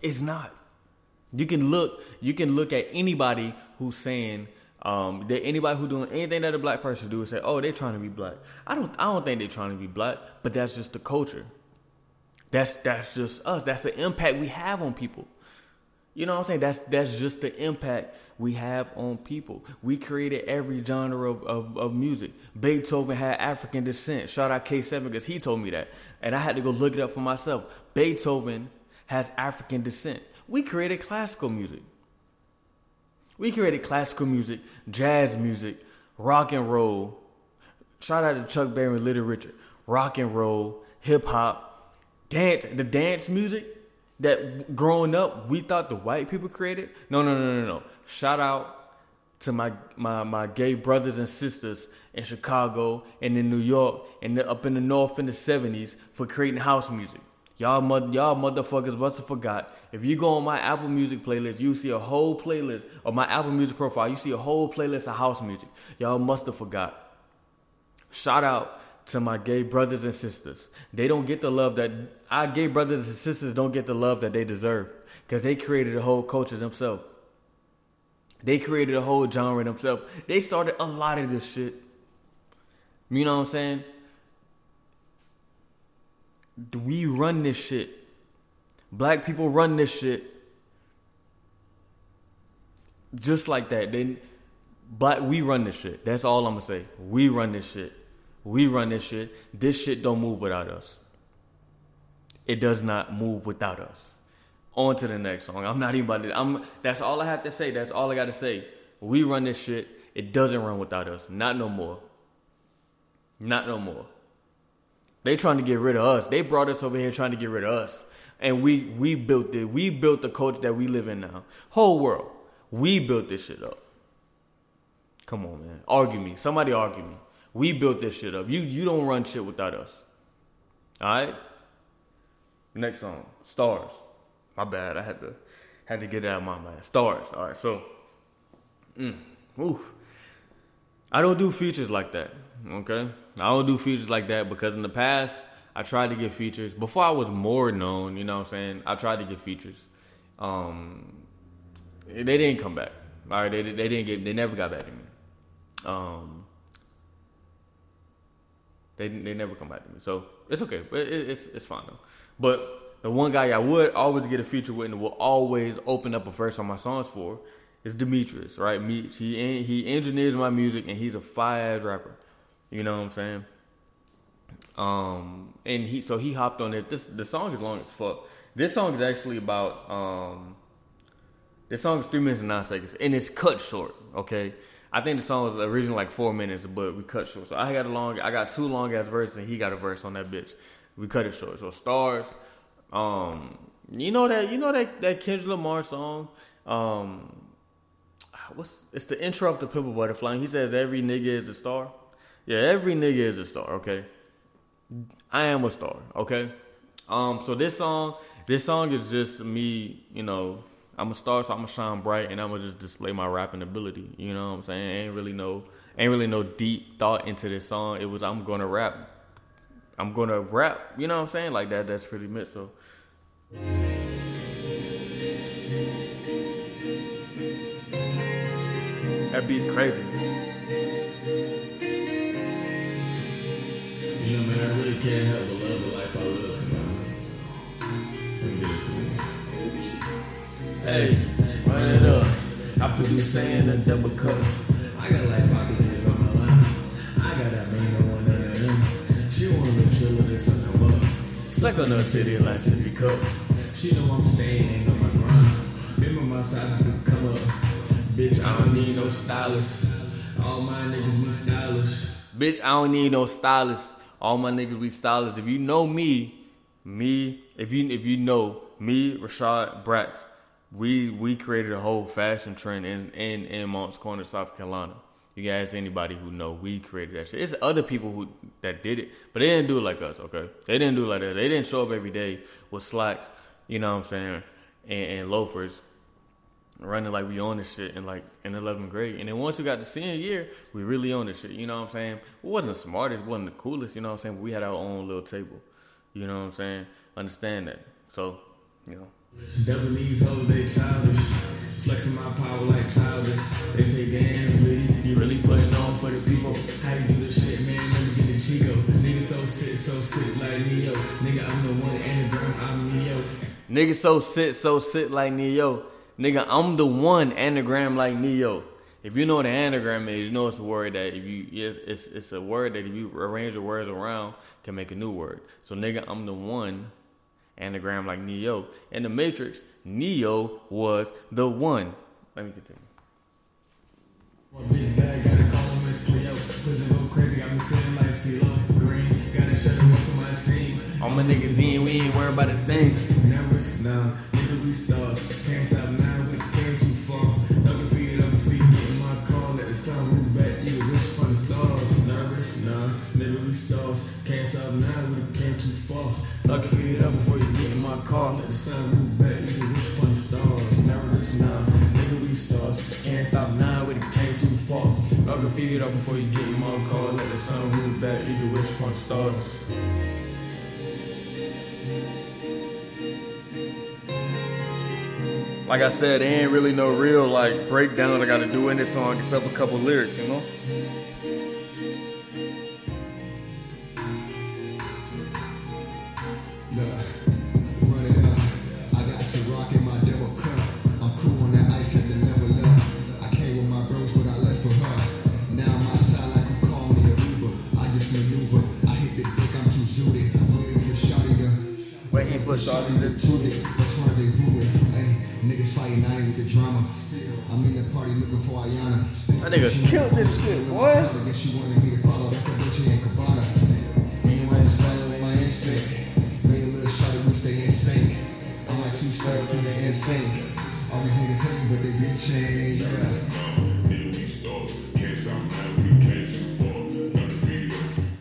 A: It's not. You can look. You can look at anybody who's saying um, that anybody who doing anything that a black person do and say, "Oh, they're trying to be black." I don't. I don't think they're trying to be black, but that's just the culture. That's that's just us. That's the impact we have on people. You know what I'm saying? That's that's just the impact we have on people. We created every genre of, of, of music. Beethoven had African descent. Shout out K7 because he told me that. And I had to go look it up for myself. Beethoven has African descent. We created classical music. We created classical music, jazz music, rock and roll. Shout out to Chuck Berry and Little Richard. Rock and roll, hip hop, dance, the dance music that growing up we thought the white people created. No, no, no, no, no. Shout out to my my my gay brothers and sisters in Chicago and in New York and up in the north in the seventies for creating house music. Y'all mother, y'all motherfuckers must have forgot. If you go on my Apple Music playlist, you see a whole playlist or my Apple Music profile. You see a whole playlist of house music. Y'all must have forgot. Shout out to my gay brothers and sisters. They don't get the love that our gay brothers and sisters don't get the love that they deserve because they created a whole culture themselves. They created a whole genre themselves. They started a lot of this shit. You know what I'm saying? We run this shit. Black people run this shit. Just like that. Then but we run this shit. That's all I'm gonna say. We run this shit. We run this shit. This shit don't move without us. It does not move without us. On to the next song. I'm not even about to. I'm. That's all I have to say. That's all I got to say. We run this shit. It doesn't run without us. Not no more. Not no more. They trying to get rid of us. They brought us over here trying to get rid of us, and we we built it. We built the culture that we live in now. Whole world. We built this shit up. Come on, man. Argue me. Somebody argue me. We built this shit up. You you don't run shit without us. Alright? Next song. Stars. My bad. I had to had to get it out of my mind. Stars. Alright, so mm, oof. I don't do features like that. Okay? I don't do features like that because in the past I tried to get features. Before I was more known, you know what I'm saying? I tried to get features. Um they didn't come back. All right, they they didn't get they never got back to me. Um they they never come back to me, so it's okay. But it, it's it's fine though. But the one guy I would always get a feature with and will always open up a verse on my songs for is Demetrius, right? Meech. He he engineers my music and he's a fire ass rapper. You know what I'm saying? Um, and he so he hopped on it. This the song is long as fuck. This song is actually about um. This song is three minutes and nine seconds, and it's cut short. Okay, I think the song was originally like four minutes, but we cut short. So I got a long, I got two long ass verses, and he got a verse on that bitch. We cut it short. So stars, um, you know that you know that that Kendrick Lamar song, um, what's it's the intro of the Pimp a Butterfly. He says every nigga is a star. Yeah, every nigga is a star. Okay, I am a star. Okay, um, so this song, this song is just me, you know. I'm a star, so I'm gonna shine bright, and I'm gonna just display my rapping ability. You know what I'm saying? Ain't really no, ain't really no deep thought into this song. It was I'm gonna rap. I'm gonna rap. You know what I'm saying? Like that. That's pretty much so. That beat crazy.
B: You know, man, I really can't help but love the life I live. Let me get it. Hey, run it up. I produce saying a double cup. I got like five bitches on my line. I got that main no one of them. She wanna look chill with this sun come up. Suck on her titty like sippy cup. She know I'm staying on my grind. Remember my size could come up. Bitch, I don't need no stylist. All my niggas be stylish.
A: Bitch, I don't need no stylist. All my niggas be stylists. If you know me, me, if you if you know me, Rashad Bratz, we we created a whole fashion trend in in in Moncks Corner, South Carolina. You can ask anybody who know we created that shit. It's other people who that did it, but they didn't do it like us. Okay, they didn't do it like us. They didn't show up every day with slacks. You know what I'm saying? And, and loafers, running like we own this shit in like in 11th grade. And then once we got to senior year, we really own this shit. You know what I'm saying? We wasn't the smartest, wasn't the coolest. You know what I'm saying? But we had our own little table. You know what I'm saying? Understand that. So, you know.
B: Double these hoes, they childish. Flexing my power like childish. They say, damn, Liddy, you really putting on for the people. How you do this shit, man? Let me get the Chico. Nigga so sick, so sick like Neo. Nigga, I'm the one anagram, I'm Neo.
A: Nigga so sit, so sit like Neo. Nigga, I'm the one anagram like Neo. If you know what an anagram is, you know it's a word that if you yes, it's it's a word that if you arrange the words around can make a new word. So nigga, I'm the one anagram like Neo. In the Matrix, Neo was the one. Let me continue.
B: One big bag, gotta call him Miss Cleo. Prison go crazy, got me feeling like CeeLo Green. Gotta shut him up for my team.
A: All my niggas in, we ain't worried about a thing.
B: Nervous, nah, nigga, we stars. Pants out now, we came too far. Dunk your feet up before you get in my car. Let the sun move back, you wish upon the stars. Nervous, nah, nigga, we stars. Can't stop now, we came too far. Before you get in my car. Let the sun move back, stars. Nah, nigga, we stars. Can't stop now, we came too far. Before you get in my car. Let the sun move back, stars.
A: Like I said, ain't really no real like breakdown I gotta do in this song except a couple lyrics, you know?
D: For Shawty to toot it. Let's rendezvous it. Hey, niggas fighting, I ain't with the drama. I'm in the party looking for Ayana.
A: That nigga killed this shit, boy.
D: I guess she wanted me to follow. That's that Dolce and Gabbana. Me and my follow my instinct. Lay a little shot of loose, they insane. I'm like two star teams insane. All these niggas hate me, but they get changed.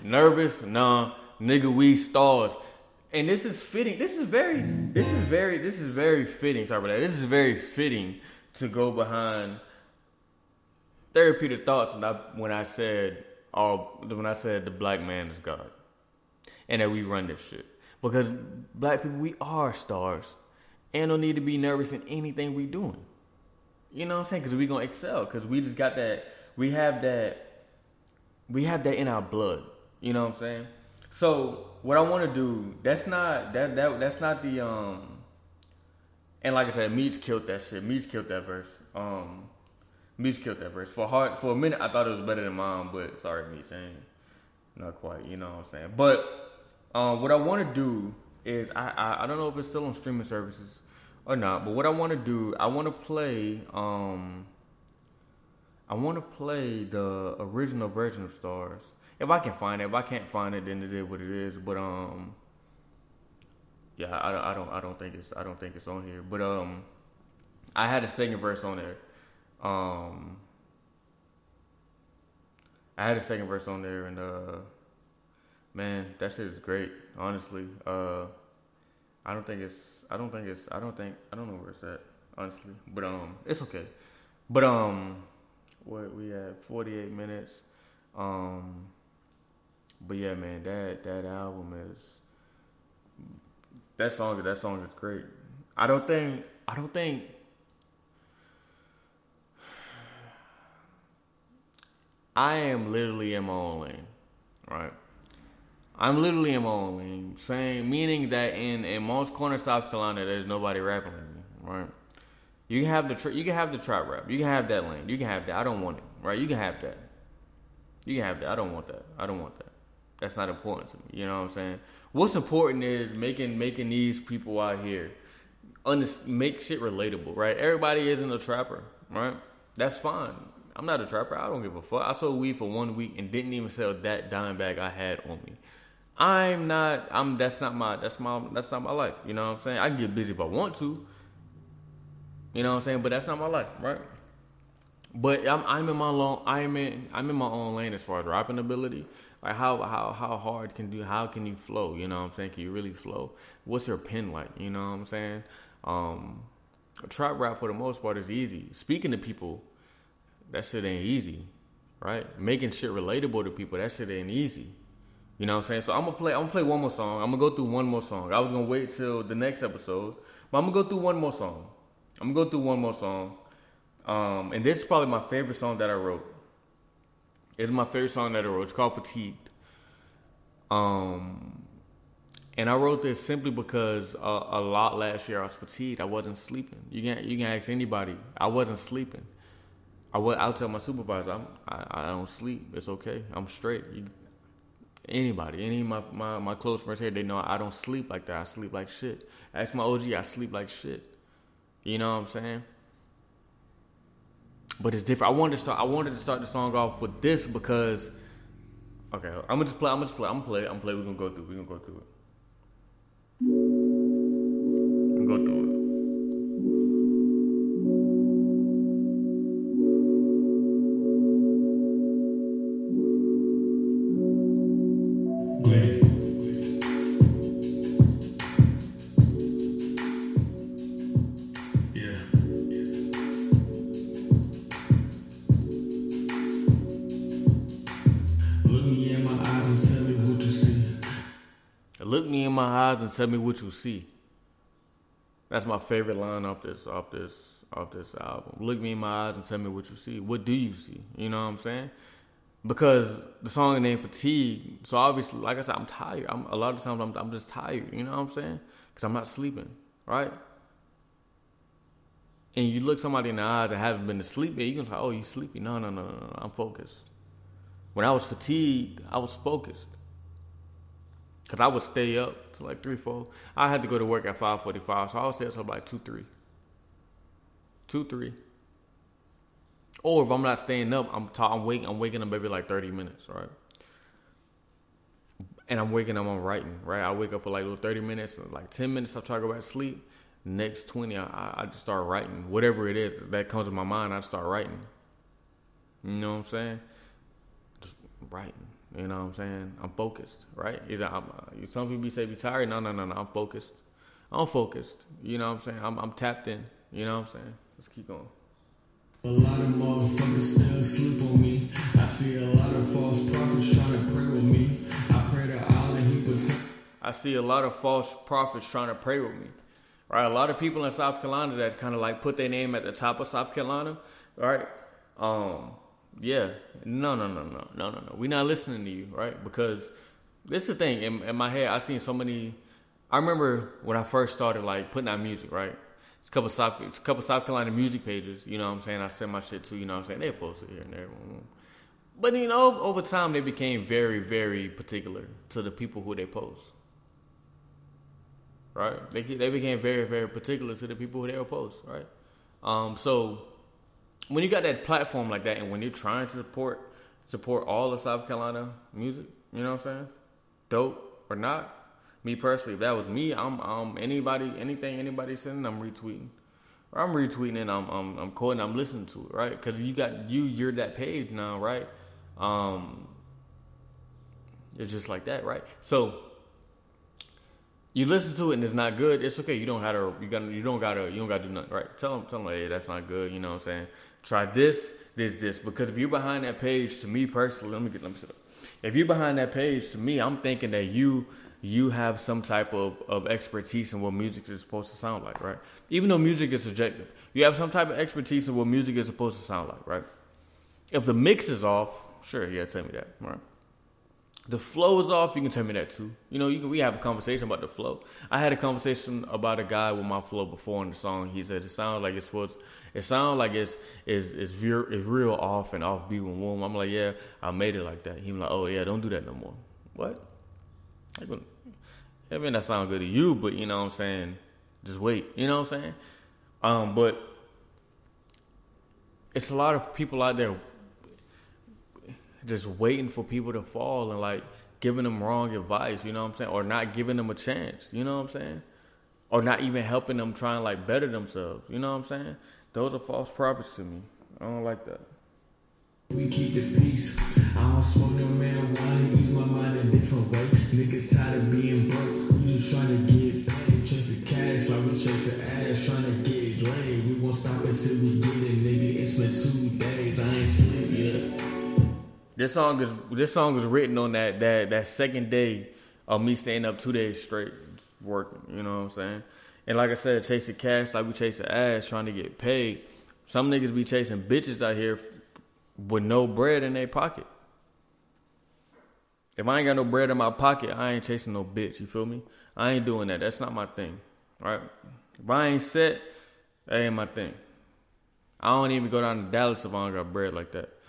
A: Nervous? Nah. Nigga, we stars. And this is fitting. This is very, this is very, this is very fitting. Sorry about that. This is very fitting to go behind therapeutic thoughts when I when I said all when I said the black man is God, and that we run this shit because black people we are stars, and don't need to be nervous in anything we doing. You know what I'm saying? Because we gonna excel. Because we just got that. We have that. We have that in our blood. You know what I'm saying? So what I want to do, that's not that that that's not the um. And like I said, Meech killed that shit. Meech killed that verse. Um, Meech killed that verse. For hard for a minute, I thought it was better than mine, but sorry, Meech, ain't not quite. You know what I'm saying? But um, what I want to do is I, I I don't know if it's still on streaming services or not, but what I want to do, I want to play um. I want to play the original version of Stars. If I can find it, if I can't find it, then it is what it is. But um, yeah, I, I don't, I don't think it's, I don't think it's on here. But um, I had a second verse on there. Um, I had a second verse on there, and uh, man, that shit is great. Honestly, uh, I don't think it's, I don't think it's, I don't think, I don't know where it's at. Honestly, but um, it's okay. But um, what we forty eight minutes. Um, but yeah, man, that that album is that song. That song is great. I don't think. I don't think. I am literally in my own lane, right? I'm literally in my own lane, saying meaning that in in most corners, South Carolina, there's nobody rapping me, right? You can have the tra- you can have the trap rap, you can have that lane, you can have that. I don't want it, right? You can have that. You can have that. I don't want that. I don't want that. That's not important to me. You know what I'm saying? What's important is making making these people out here under, make shit relatable, right? Everybody isn't a trapper, right? That's fine. I'm not a trapper. I don't give a fuck. I sold weed for one week and didn't even sell that dime bag I had on me. I'm not. I'm. That's not my. That's my. That's not my life. You know what I'm saying? I can get busy if I want to. You know what I'm saying? But that's not my life, right? But I'm I'm in my long I'm in I'm in my own lane as far as rapping ability. Like how how how hard can you how can you flow? You know what I'm saying? Can you really flow? What's your pen like? You know what I'm saying? Um, trap rap for the most part is easy. Speaking to people, that shit ain't easy, right? Making shit relatable to people, that shit ain't easy. You know what I'm saying? So I'm gonna play. I'm gonna play one more song. I'm gonna go through one more song. I was gonna wait till the next episode, but I'm gonna go through one more song. I'm gonna go through one more song. Um, and this is probably my favorite song that I wrote. It's my favorite song that I wrote. It's called Fatigued. Um, and I wrote this simply because a, a lot last year I was fatigued. I wasn't sleeping. You can you can ask anybody. I wasn't sleeping. I was. I'll tell my supervisor. I'm. I, I don't sleep. It's okay. I'm straight. You, anybody, any of my, my my close friends here, they know I don't sleep like that. I sleep like shit. Ask my OG. I sleep like shit. You know what I'm saying? But it's different. I wanted to start. I wanted to start the song off with this because. Okay, I'm gonna just play. I'm gonna just play. I'm gonna play. I'm gonna play. We're gonna go through. We're gonna go through it. We're gonna go through it.
B: And tell me what you see.
A: That's my favorite line off this off this off this album. Look me in my eyes and tell me what you see. What do you see? You know what I'm saying? Because the song is named Fatigue. So obviously, like I said, I'm tired. I'm a lot of times I'm I'm just tired. You know what I'm saying? Because I'm not sleeping, right? And you look somebody in the eyes that haven't been to sleep yet, you can say, "Oh, you sleepy?" No, no, no, no, no. I'm focused. When I was fatigued, I was focused. Cause I would stay up to like three, four. I had to go to work at five forty-five, so I would stay up till like two, three. Two, three. Or if I'm not staying up, I'm ta- I'm waking I'm waking up maybe like thirty minutes, right? And I'm waking up, I'm writing, right? I wake up for like little thirty minutes, like ten minutes. I try to go back to sleep. Next twenty, I, I just start writing whatever it is that comes to my mind. I start writing. You know what I'm saying? Just writing. You know what I'm saying? I'm focused, right? Either I'm, uh, some people say be tired. No, no, no, no. I'm focused. I'm focused. You know what I'm saying? I'm, I'm tapped in. You know what I'm saying? Let's keep going.
B: A lot of motherfuckers still sleep on me. I see a lot of false prophets trying to pray with me. I pray to Allah, He protect.
A: I see a lot of false prophets trying to pray with me. Right? A lot of people in South Carolina that kind of like put their name at the top of South Carolina. Right? Um, yeah. No, no, no, no, no, no, no. We're not listening to you, right? Because this is the thing. In, in my head, I've seen so many. I remember when I first started like putting out music, right? It's a couple South, it's a couple South Carolina music pages. You know what I'm saying? I send my shit to. You know what I'm saying? They post it here and there. But you know, over time, they became very, very particular to the people who they post. Right? They they became very, very particular to the people who they post. Right? Um, so when you got that platform like that, and when you're trying to support support all of South Carolina music, you know what I'm saying? Dope or not? Me personally, if that was me, I'm um anybody anything anybody sending, I'm retweeting. Or I'm retweeting and I'm I'm I'm quoting, I'm listening to it, right? Because you got you you're that page now, right? Um, it's just like that, right? So you listen to it and it's not good, it's okay. You don't to. You got. You don't gotta. You don't gotta do nothing, right? Tell them. Tell them. Hey, that's not good. You know what I'm saying? Try this. This. This. Because if you're behind that page, to me personally, let me get. Let me sit up. If you're behind that page, to me, I'm thinking that you you have some type of, of expertise in what music is supposed to sound like, right? Even though music is subjective, you have some type of expertise in what music is supposed to sound like, right? If the mix is off, sure, yeah, tell me that, right? The flow is off, you can tell me that too. You know, you can, we have a conversation about the flow. I had a conversation about a guy with my flow before in the song. He said it sounds like it's supposed. It sounds like it's is is real it's real off and off beat and warm. I'm like, yeah, I made it like that. He was like, oh yeah, don't do that no more. What? I mean that sounds good to you, but you know what I'm saying. Just wait. You know what I'm saying. Um, but it's a lot of people out there just waiting for people to fall and like giving them wrong advice, you know what I'm saying? Or not giving them a chance, you know what I'm saying? Or not even helping them try and like better themselves, you know what I'm saying? Those are false prophets to me. I don't like that.
B: We keep the peace. I don't smoke no marijuana, use my mind a different way. Niggas tired of being broke. We just trying to get paid, chasing cash like we chasing ass, trying to get laid. We won't stop until we get it, nigga. It's been two
A: This song is this song is written on that that that second day of me staying up two days straight working. You know what I'm saying? And like I said, chasing cash like we chasing ass, trying to get paid. Some niggas be chasing bitches out here with no bread in their pocket. If I ain't got no bread in my pocket, I ain't chasing no bitch. You feel me? I ain't doing that. That's not my thing. Right? If I ain't set, that ain't my thing. I don't even go down to Dallas if I don't got bread like that.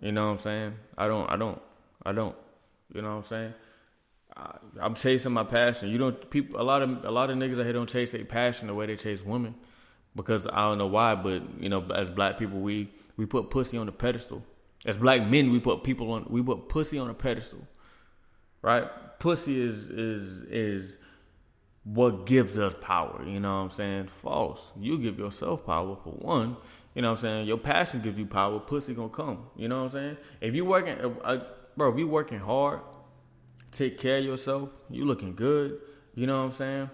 A: You know what I'm saying? I don't. I don't. I don't. You know what I'm saying? I, I'm chasing my passion. You don't. People. A lot of a lot of niggas out here don't chase their passion the way they chase women, because I don't know why. But you know, as black people, we we put pussy on the pedestal. As black men, we put people on. We put pussy on a pedestal, right? Pussy is is is what gives us power. You know what I'm saying? False. You give yourself power for one. You know what I'm saying? Your passion gives you power. Pussy gonna come. You know what I'm saying? If you working, uh, bro, if you working hard, take care of yourself. You looking good. You know what I'm saying?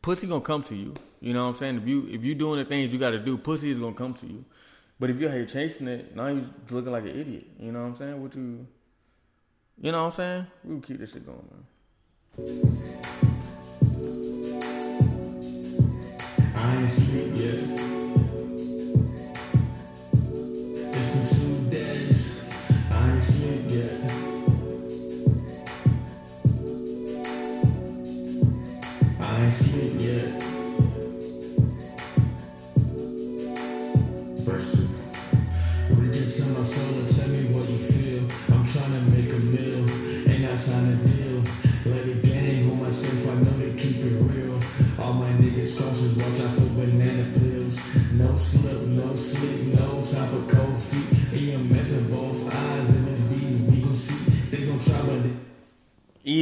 A: Pussy gonna come to you. You know what I'm saying? If you if you doing the things you got to do, pussy is gonna come to you. But if you're here chasing it, now you looking like an idiot. You know what I'm saying? What you, you know what I'm saying? We can keep this shit going, man.
B: I ain't sleep yet.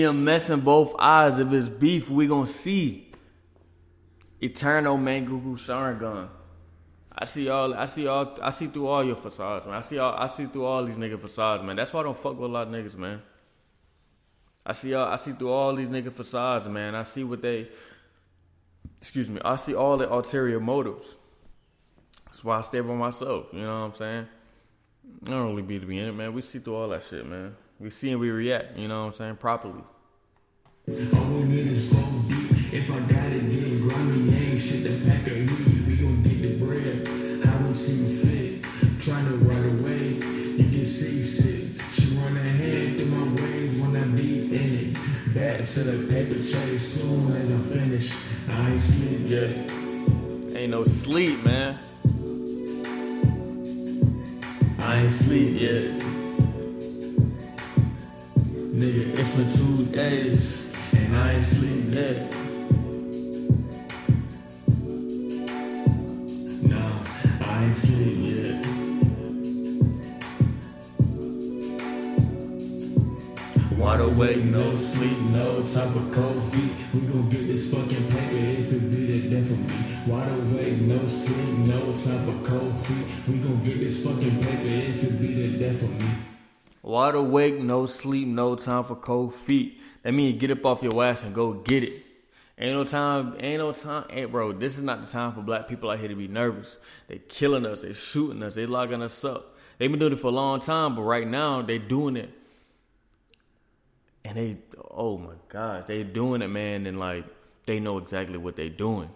B: EMS in both eyes.
A: If it's beef, we gonna see. Eternal Mangekyō Sharingan. I see all. I see all. I see through all your facades, man. I see all. I see through all these nigga facades, man. That's why I don't fuck with a lot of niggas, man. I see. All, I see through all these nigga facades, man. I see what they. Excuse me. I see all the ulterior motives. That's why I stay by myself. You know what I'm saying? I don't really be to be in it, man. We see through all that shit, man. We see and we react. You know what I'm saying? Properly.
B: All we need is four deep. If I got it, get grimy, ain't shit to pack a heat. We gon' get the bread, how we see fit. Trying to ride a wave, you get seasick. She run ahead through my waves when I'm deep in it. Back to the paper chase soon as I'm finished. I ain't sleep yet.
A: Ain't no sleep, man.
B: I ain't sleep yet. Nigga, it's been two days, and I ain't sleep yet. Nah, I ain't sleep yet. Wide awake, no sleep, no type of cold feet. We gon' get this fucking paper if it be the death of me. Wide awake, no sleep, no type of cold feet. We gon' get this fucking paper if it
A: Wide awake, no sleep, no time for cold feet. That means get up off your ass and go get it. Ain't no time, ain't no time, hey bro, this is not the time for black people out here to be nervous. They killing us, they shooting us, they locking us up. They've been doing it for a long time, but right now they doing it. And they, oh my God, they doing it, man, and like, they know exactly what they doing.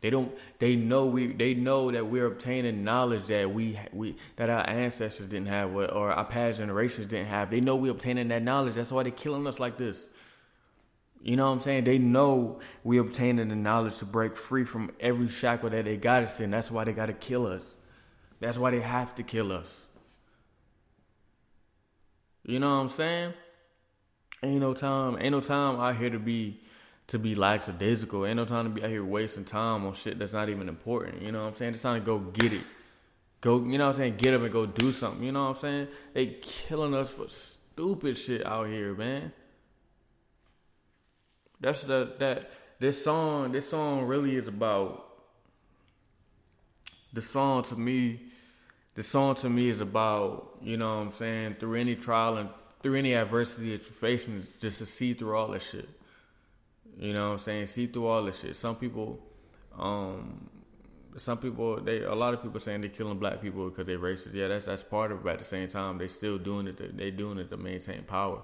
A: They don't. They know we. They know that we're obtaining knowledge that we we that our ancestors didn't have, or our past generations didn't have. They know we're obtaining that knowledge. That's why they're killing us like this. You know what I'm saying? They know we obtaining the knowledge to break free from every shackle that they got us in. That's why they got to kill us. That's why they have to kill us. You know what I'm saying? Ain't no time. Ain't no time out here to be to be lackadaisical. Ain't no time to be out here wasting time on shit that's not even important. You know what I'm saying? It's time to go get it. Go, you know what I'm saying? Get up and go do something. You know what I'm saying? They killing us for stupid shit out here, man. That's the that this song. This song really is about the song to me, the song to me is about you know what I'm saying through any trial and through any adversity that you're facing, just to see through all that shit. You know what I'm saying? See through all this shit. Some people, um, some people, they a lot of people saying they're killing black people because they're racist. Yeah, that's that's part of it. But at the same time, they still doing it. To, they doing it to maintain power.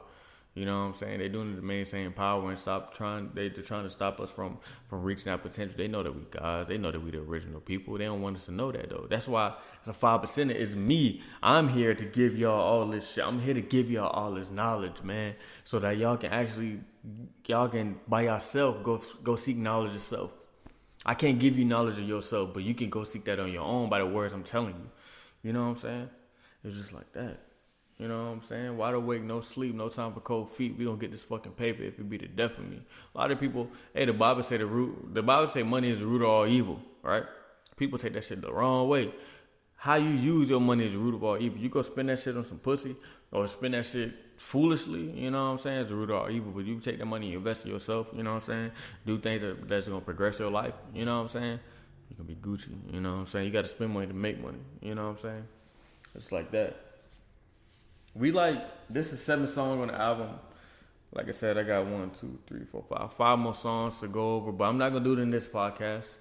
A: You know what I'm saying? They're doing it to maintain power and stop trying. They they're trying to stop us from from reaching our potential. They know that we guys. They know that we the original people. They don't want us to know that though. That's why the five percent is me. I'm here to give y'all all this shit. I'm here to give y'all all this knowledge, man, so that y'all can actually y'all can by yourself go go seek knowledge yourself. I can't give you knowledge of yourself, but you can go seek that on your own by the words I'm telling you. You know what I'm saying? It's just like that. You know what I'm saying? Wide awake, no sleep, no time for cold feet. We gonna get this fucking paper if it be the death of me. A lot of people, hey, the Bible say the root, the Bible say money is the root of all evil, right? People take that shit the wrong way. How you use your money is the root of all evil. You go spend that shit on some pussy or spend that shit foolishly, you know what I'm saying? It's the root of all evil. But you take that money and invest in yourself, you know what I'm saying? Do things that, that's gonna progress your life, you know what I'm saying? You can be Gucci, you know what I'm saying? You gotta spend money to make money, you know what I'm saying? It's like that. We like this is seven songs on the album. Like I said, I got one, two, three, four, five, five more songs to go over, but I'm not gonna do it in this podcast.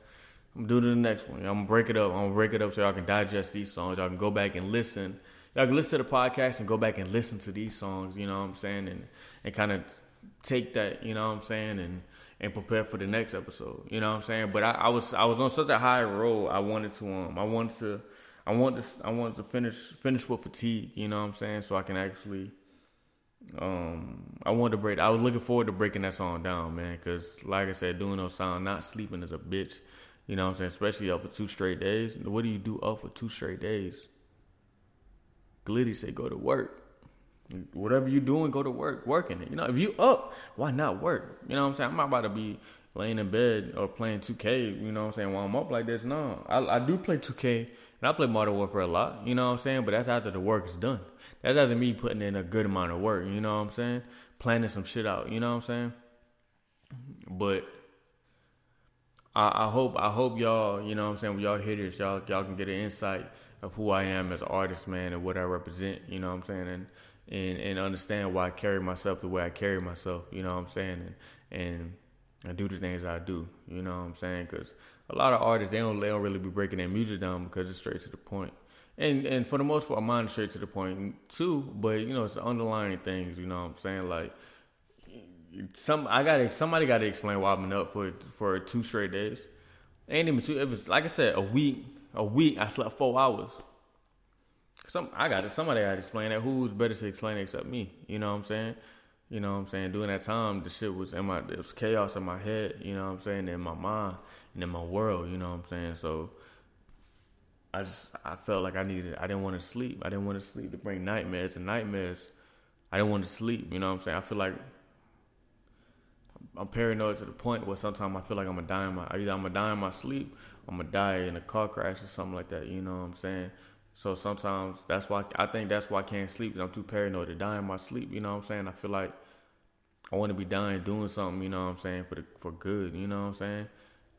A: I'm gonna do it in the next one. I'm gonna break it up. I'm gonna break it up so y'all can digest these songs. Y'all can go back and listen. Y'all can listen to the podcast and go back and listen to these songs. You know what I'm saying, and and kind of take that. You know what I'm saying, and and prepare for the next episode. You know what I'm saying. But I, I was I was on such a high roll. I wanted to um I wanted to I want to I wanted to finish finish with fatigue. You know what I'm saying, so I can actually um I wanted to break I was looking forward to breaking that song down, man, cuz like I said doing those sound not sleeping is a bitch. You know what I'm saying? Especially up for two straight days. What do you do up for two straight days? Glitty say go to work. Whatever you doing, go to work. Working it. You know, if you up, why not work? You know what I'm saying? I'm not about to be laying in bed or playing 2K, you know what I'm saying, while I'm up like this. No. I, I do play 2K and I play Modern Warfare a lot, you know what I'm saying? But that's after the work is done. That's after me putting in a good amount of work, you know what I'm saying? Planning some shit out, you know what I'm saying? But I, I hope I hope y'all, you know what I'm saying, when y'all hear this, y'all y'all can get an insight of who I am as an artist, man, and what I represent, you know what I'm saying, and and, and understand why I carry myself the way I carry myself, you know what I'm saying, and and, and do the things I do, you know what I'm saying, because a lot of artists they don't they don't really be breaking their music down because it's straight to the point. And and for the most part, mine is straight to the point too. But you know, it's the underlying things. You know what I'm saying? Like some I got somebody got to explain why I've been up for for two straight days. Ain't even two. It was like I said, a week. A week. I slept four hours. Some I got it. Somebody got to explain that. Who's better to explain it except me? You know what I'm saying? You know what I'm saying? During that time, the shit was in my there was chaos in my head. You know what I'm saying? In my mind and in my world. You know what I'm saying? So. I just I felt like I needed I didn't want to sleep. I didn't want to sleep to bring nightmares and nightmares. I didn't want to sleep, you know what I'm saying? I feel like I'm paranoid to the point where sometimes I feel like I'm gonna die in my either I'm gonna die in my sleep, I'm gonna die in a car crash or something like that. You know what I'm saying? So sometimes that's why I think that's why I can't sleep. I'm too paranoid to die in my sleep. You know what I'm saying? I feel like I want to be dying doing something. You know what I'm saying for the for good. You know what I'm saying?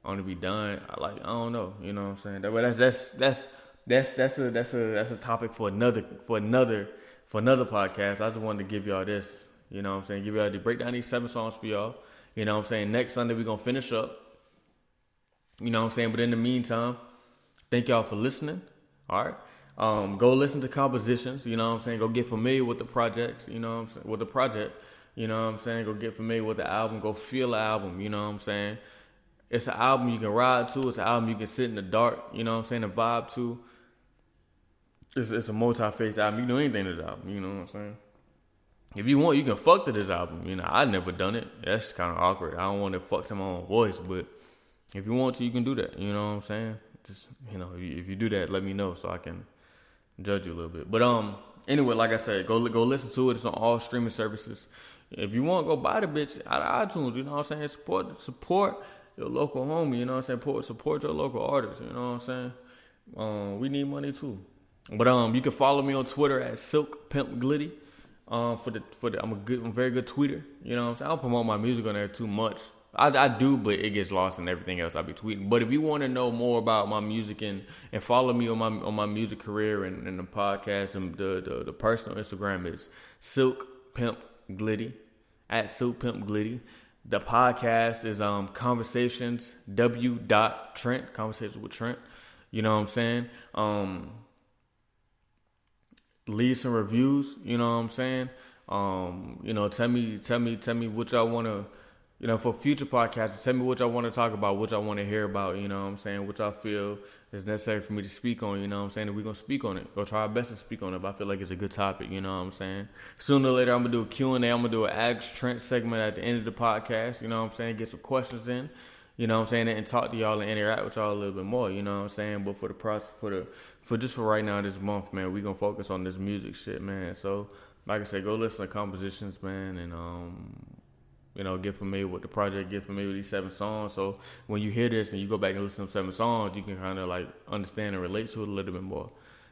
A: To be done. I like I don't know. You know what I'm saying? That, but that's that's that's that's that's a that's a that's a topic for another for another for another podcast. I just wanted to give y'all this. You know what I'm saying? Give y'all to break down these seven songs for y'all. You know what I'm saying? Next Sunday we're gonna finish up. You know what I'm saying? But in the meantime, thank y'all for listening. All right. Um, go listen to compositions, you know what I'm saying? Go get familiar with the projects, you know what I'm saying? With the project, you know what I'm saying? Go get familiar with the album, go feel the album, you know what I'm saying? It's an album you can ride to, it's an album you can sit in the dark, you know what I'm saying, and vibe to. It's, it's a multi-faced album. You can do anything to this album, you know what I'm saying? If you want, you can fuck to this album. You know, I never done it. That's kind of awkward. I don't want to fuck to my own voice, but if you want to, you can do that. You know what I'm saying? Just you know, if you, if you do that, let me know so I can judge you a little bit. But um, anyway, like I said, go go listen to it. It's on all streaming services. If you want, go buy the bitch out of iTunes. You know what I'm saying? Support support your local homie. You know what I'm saying? Support your local artists. You know what I'm saying? Um, we need money too. But um, you can follow me on Twitter at Silk Pimp Glitty. Um, for the for the I'm a good I'm a very good tweeter. You know what I'm saying? I don't promote my music on there too much. I, I do, but it gets lost in everything else I be tweeting. But if you want to know more about my music and, and follow me on my on my music career and, and the podcast and the, the the personal Instagram is Silk Pimp Glitty at Silk Pimp Glitty. The podcast is um Conversations W dot Trent Conversations with Trent. You know what I'm saying? Um, leave some reviews. You know what I'm saying? Um, you know, tell me, tell me, tell me what y'all want to, you know, for future podcasts. Tell me what y'all want to talk about, what y'all want to hear about. You know what I'm saying? What y'all feel is necessary for me to speak on. You know what I'm saying? And we're gonna speak on it. Or try our best to speak on it. But I feel like it's a good topic. You know what I'm saying? Sooner or later, I'm gonna do a Q and A. I'm gonna do an Ask Trent segment at the end of the podcast. You know what I'm saying? Get some questions in. You know what I'm saying? And talk to y'all and interact with y'all a little bit more. You know what I'm saying? But for the process, for the for just for right now this month, man, we gonna focus on this music shit, man. So like I said, go listen to compositions, man, and um, you know, get familiar with the project, get familiar with these seven songs. So when you hear this and you go back and listen to seven songs, you can kind of like understand and relate to it a little bit more.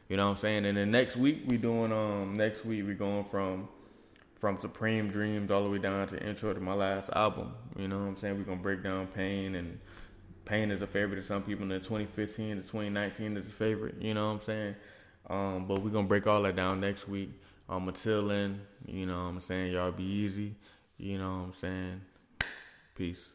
A: You know what I'm saying? And then next week we doing um next week we going from from Supreme Dreams all the way down to intro to my last album. You know what I'm saying? We're gonna break down Pain and Pain is a favorite to some people in 2015 to 2019 is a favorite, you know what I'm saying? Um, but we're gonna break all that down next week. Um until then, you know what I'm saying, y'all be easy, you know what I'm saying? Peace.